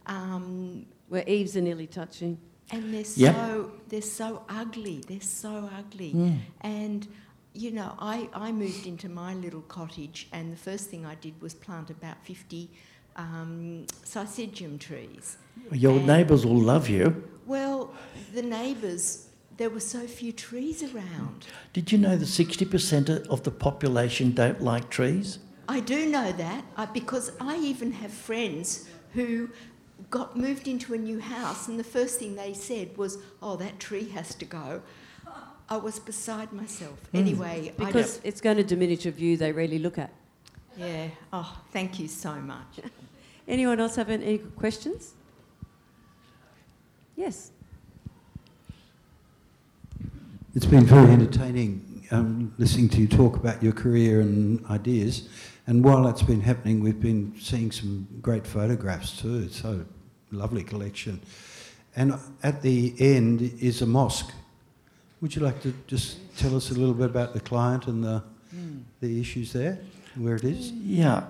S6: um,
S3: Where eaves are nearly touching.
S6: and they're
S4: Yep.
S6: so they're so ugly. They're so ugly.
S4: Mm.
S6: And you know, I, I moved into my little cottage, and the first thing I did was plant about fifty um, syzygium trees.
S4: Your
S6: And-
S4: neighbours will love you.
S6: Well, the neighbours, there were so few trees around.
S4: Did you know that 60% of the population don't like trees?
S6: I do know that uh, because I even have friends who got moved into a new house, and the first thing they said was, "Oh, that tree has to go." I was beside myself.
S7: Mm.
S6: Anyway,
S7: because it's going to diminish a view they really look at.
S6: Yeah. Oh, thank you so much.
S7: Anyone else have any questions? Yes.
S8: It's been very entertaining um, listening to you talk about your career and ideas. And while that's been happening, we've been seeing some great photographs too. So lovely collection. And at the end is a mosque. Would you like to just tell us a little bit about the client and the, mm. the issues there, where it is?
S4: Yeah.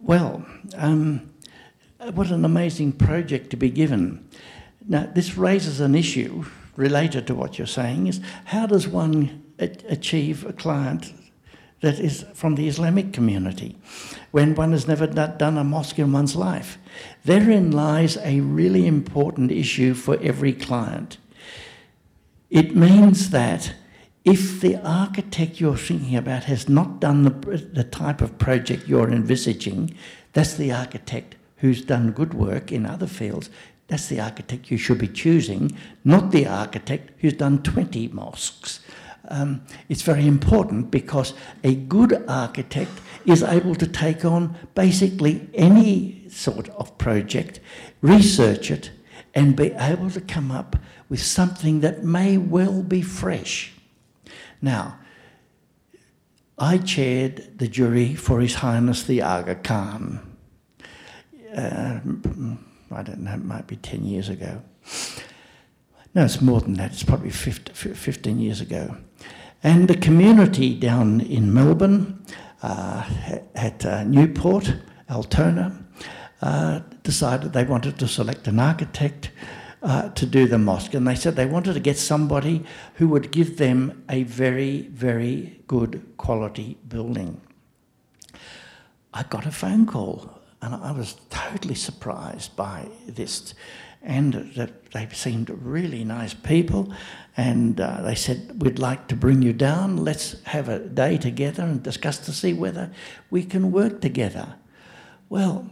S4: Well, um, Uh, what an amazing project to be given. Now, this raises an issue related to what you're saying is how does one achieve a client that is from the Islamic community when one has never done a mosque in one's life? Therein lies a really important issue for every client. It means that if the architect you're thinking about has not done the, the type of project you're envisaging, that's the architect who's done good work in other fields. That's the architect you should be choosing, not the architect who's done 20 mosques. Um, it's very important because a good architect is able to take on basically any sort of project, research it, and be able to come up with something that may well be fresh. Now, I chaired the jury for His Highness the Aga Khan. Uh, I don't know, it might be 10 years ago. No, it's more than that, it's probably 15 years ago. And the community down in Melbourne, uh, at uh, Newport, Altona, uh, decided they wanted to select an architect uh, to do the mosque. And they said they wanted to get somebody who would give them a very, very good quality building. I got a phone call and I was totally surprised by this. And that they seemed really nice people. And uh, they said, We'd like to bring you down. Let's have a day together and discuss to see whether we can work together. Well,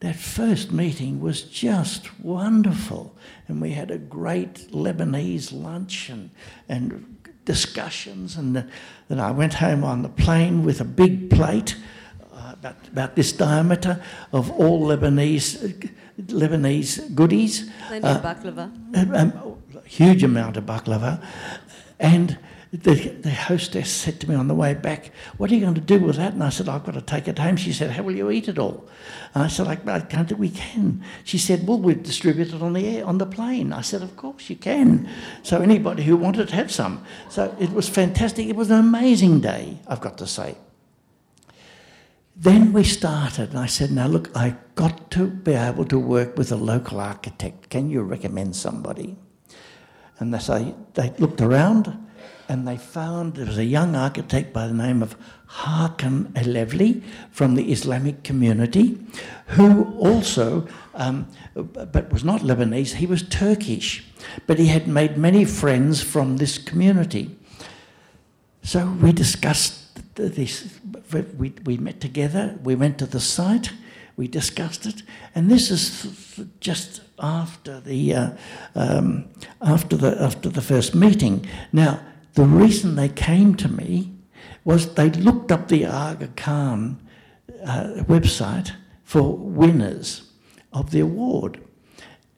S4: that first meeting was just wonderful. And we had a great Lebanese lunch and, and discussions. And then I went home on the plane with a big plate about, this diameter of all Lebanese Lebanese goodies.
S7: Plenty uh, of baklava.
S4: A, um, a, huge amount of baklava. And the, the hostess said to me on the way back, What are you going to do with that? And I said, I've got to take it home. She said, How will you eat it all? And I said, I, I can't we can. She said, Well, we'll distribute it on the air, on the plane. I said, Of course you can. So anybody who wanted to have some. So it was fantastic. It was an amazing day, I've got to say. Then we started, and I said, Now look, I got to be able to work with a local architect. Can you recommend somebody? And they, say, they looked around and they found there was a young architect by the name of Hakan Elevli from the Islamic community who also, um, but was not Lebanese, he was Turkish, but he had made many friends from this community. So we discussed this, we, we met together, we went to the site, we discussed it, and this is just after the, uh, um, after, the, after the first meeting. Now, the reason they came to me was they looked up the Aga Khan uh, website for winners of the award,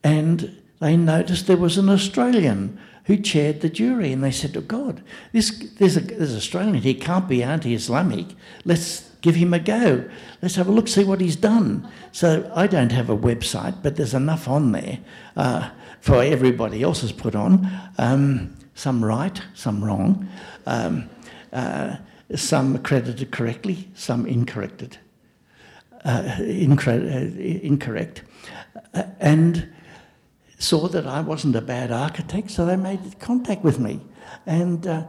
S4: and they noticed there was an Australian who chaired the jury. And they said, Oh God, this, there's, a, there's Australian, he can't be anti Islamic. Let's give him a go. Let's have a look, see what he's done. So I don't have a website, but there's enough on there uh, for everybody else has put on. Um, some right, some wrong, um, uh, some accredited correctly, some incorrected, uh, uh, incorrect. Uh, and saw that I wasn't a bad architect, so they made contact with me. And uh,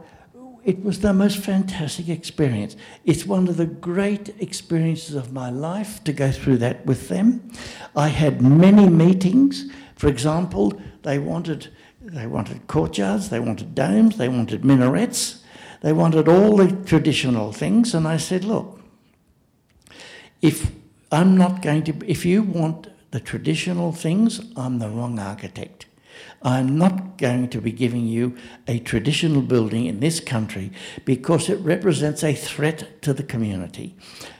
S4: it was the most fantastic experience. It's one of the great experiences of my life to go through that with them. I had many meetings. For example, they wanted, they wanted courtyards, they wanted domes, they wanted minarets, they wanted all the traditional things. And I said, look, if I'm not going to, if you want the traditional things, I'm the wrong architect. I'm not going to be giving you a traditional building in this country because it represents a threat to the community.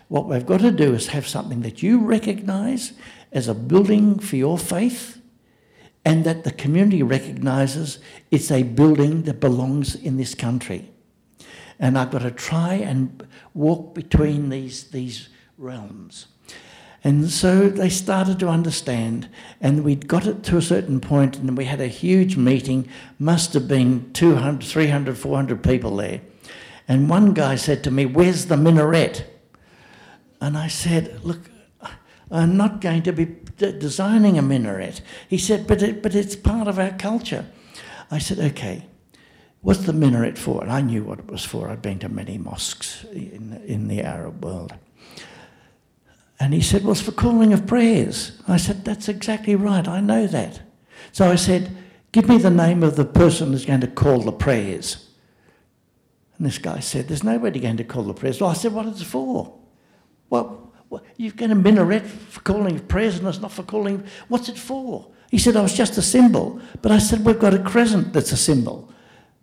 S4: What we've got to do is have something that you recognise as a building for your faith and that the community recognises it's a building that belongs in this country. And I've got to try and walk between these, these realms. And so they started to understand, and we'd got it to a certain point, and we had a huge meeting, must have been 200, 300, 400 people there. And one guy said to me, Where's the minaret? And I said, Look, I'm not going to be designing a minaret. He said, But, it, but it's part of our culture. I said, Okay, what's the minaret for? And I knew what it was for. I'd been to many mosques in, in the Arab world. And he said, Well, it's for calling of prayers. I said, That's exactly right. I know that. So I said, Give me the name of the person who's going to call the prayers. And this guy said, There's nobody going to call the prayers. Well, I said, What is it for? Well, you've got a minaret for calling of prayers and it's not for calling. What's it for? He said, Oh, was just a symbol. But I said, We've got a crescent that's a symbol.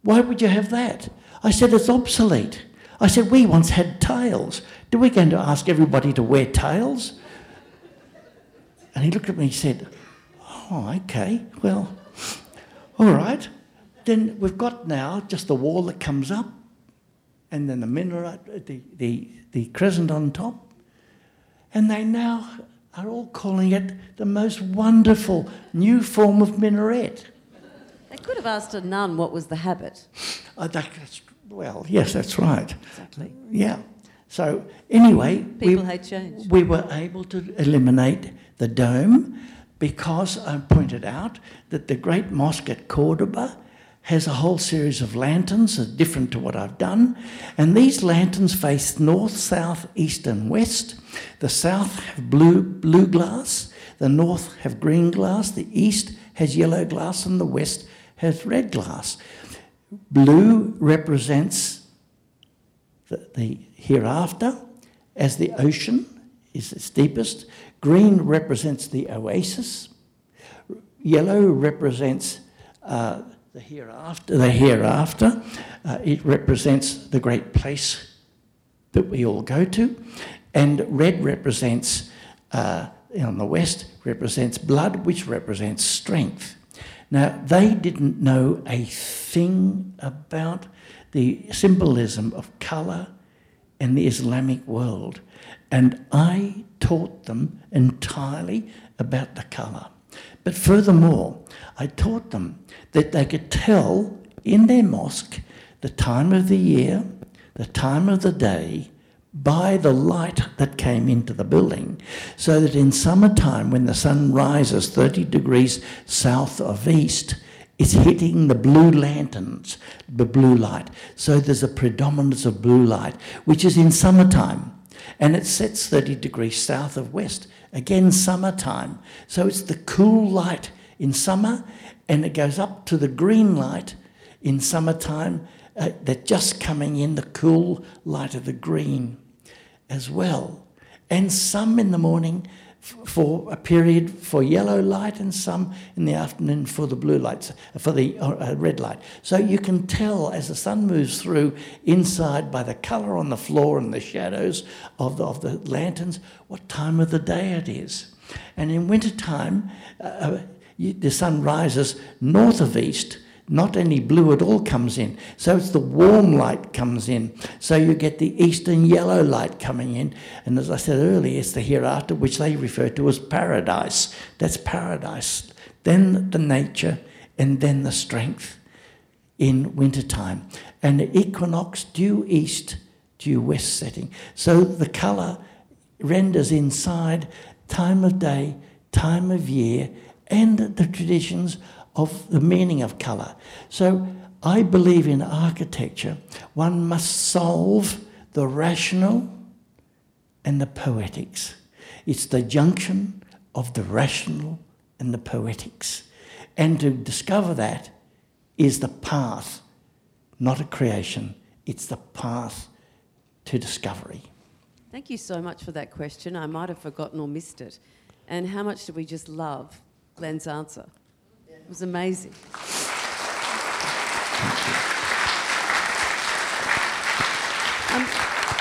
S4: Why would you have that? I said, It's obsolete. I said, We once had tails. Do we going to ask everybody to wear tails? And he looked at me and said, Oh, okay, well, all right. Then we've got now just the wall that comes up, and then the minaret, the, the, the crescent on top. And they now are all calling it the most wonderful new form of minaret.
S7: They could have asked a nun what was the habit.
S4: Uh, that, well, yes, that's right.
S7: Exactly.
S4: Yeah. So anyway,
S7: People
S4: we, we were able to eliminate the dome because I pointed out that the great mosque at Cordoba has a whole series of lanterns that are different to what I've done. And these lanterns face north, south, east, and west. The south have blue, blue glass, the north have green glass, the east has yellow glass, and the west has red glass. Blue represents the, the hereafter as the ocean is its deepest. Green represents the oasis. Yellow represents uh, the hereafter. The hereafter. Uh, it represents the great place that we all go to. And red represents, uh, on the west, represents blood, which represents strength. Now, they didn't know a thing about the symbolism of colour in the Islamic world. And I taught them entirely about the colour. But furthermore, I taught them that they could tell in their mosque the time of the year, the time of the day, by the light that came into the building, so that in summertime, when the sun rises 30 degrees south of east, it's hitting the blue lanterns, the blue light. So there's a predominance of blue light, which is in summertime. And it sets 30 degrees south of west. Again, summertime. So it's the cool light in summer, and it goes up to the green light in summertime. Uh, they're just coming in the cool light of the green as well. And some in the morning for a period for yellow light and some in the afternoon for the blue lights, for the uh, uh, red light. So you can tell as the sun moves through inside by the colour on the floor and the shadows of the, of the lanterns what time of the day it is. And in winter time, uh, uh the sun rises north of east not any blue at all comes in. So it's the warm light comes in. So you get the eastern yellow light coming in. And as I said earlier, it's the hereafter, which they refer to as paradise. That's paradise. Then the nature, and then the strength in wintertime. And the equinox due east, due west setting. So the colour renders inside time of day, time of year, and the traditions of the meaning of colour. So I believe in architecture, one must solve the rational and the poetics. It's the junction of the rational and the poetics. And to discover that is the path, not a creation, it's the path to discovery.
S7: Thank you so much for that question. I might have forgotten or missed it. And how much did we just love Glenn's answer? It was amazing. I'm,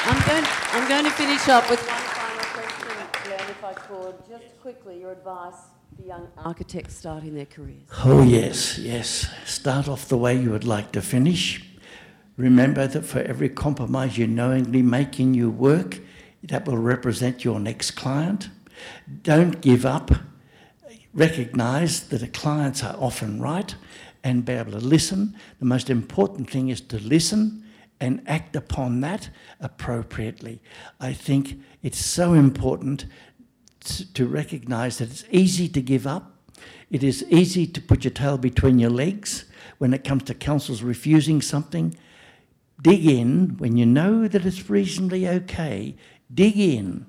S7: I'm, going, I'm going to finish up with one final question, Glenn, if I could. Just quickly, your advice for young architects starting their careers.
S4: Oh, yes, yes. Start off the way you would like to finish. Remember that for every compromise you knowingly make in your work, that will represent your next client. Don't give up. Recognize that the clients are often right and be able to listen. The most important thing is to listen and act upon that appropriately. I think it's so important to, recognize that it's easy to give up. It is easy to put your tail between your legs when it comes to councils refusing something. Dig in when you know that it's reasonably okay. Dig in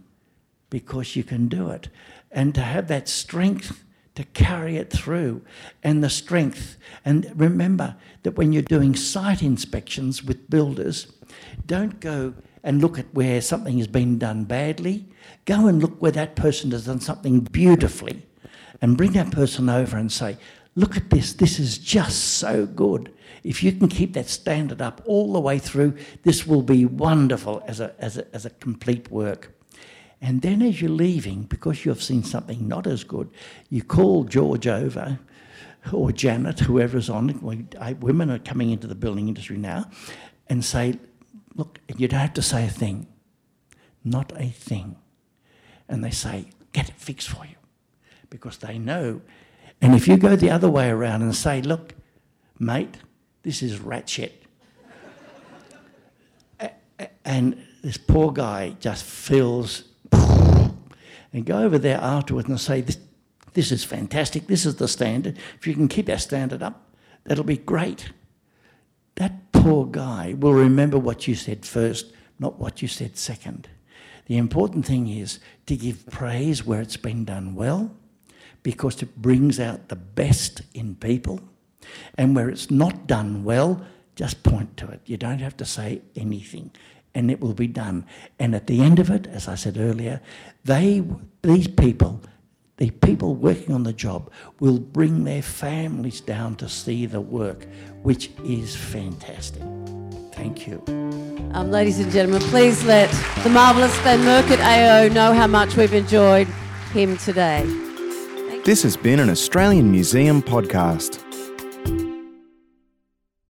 S4: because you can do it. And to have that strength to carry it through and the strength. And remember that when you're doing site inspections with builders, don't go and look at where something has been done badly. Go and look where that person has done something beautifully and bring that person over and say, Look at this, this is just so good. If you can keep that standard up all the way through, this will be wonderful as a, as a, as a complete work. And then as you're leaving, because you've seen something not as good, you call George over or Janet, whoever's on it. Women are coming into the building industry now and say, look, you don't have to say a thing. Not a thing. And they say, get it fixed for you. Because they know. And if you go the other way around and say, look, mate, this is rat shit. and this poor guy just feels and go over there afterwards and say, this, this is fantastic, this is the standard. If you can keep that standard up, that'll be great. That poor guy will remember what you said first, not what you said second. The important thing is to give praise where it's been done well, because it brings out the best in people. And where it's not done well, just point to it. You don't have to say anything and it will be done. And at the end of it, as I said earlier, they, these people, the people working on the job, will bring their families down to see the work, which is fantastic. Thank you.
S7: Um, ladies and gentlemen, please let the marvellous Glenn Murcutt AO know how much we've enjoyed him today.
S1: This has been an Australian Museum podcast.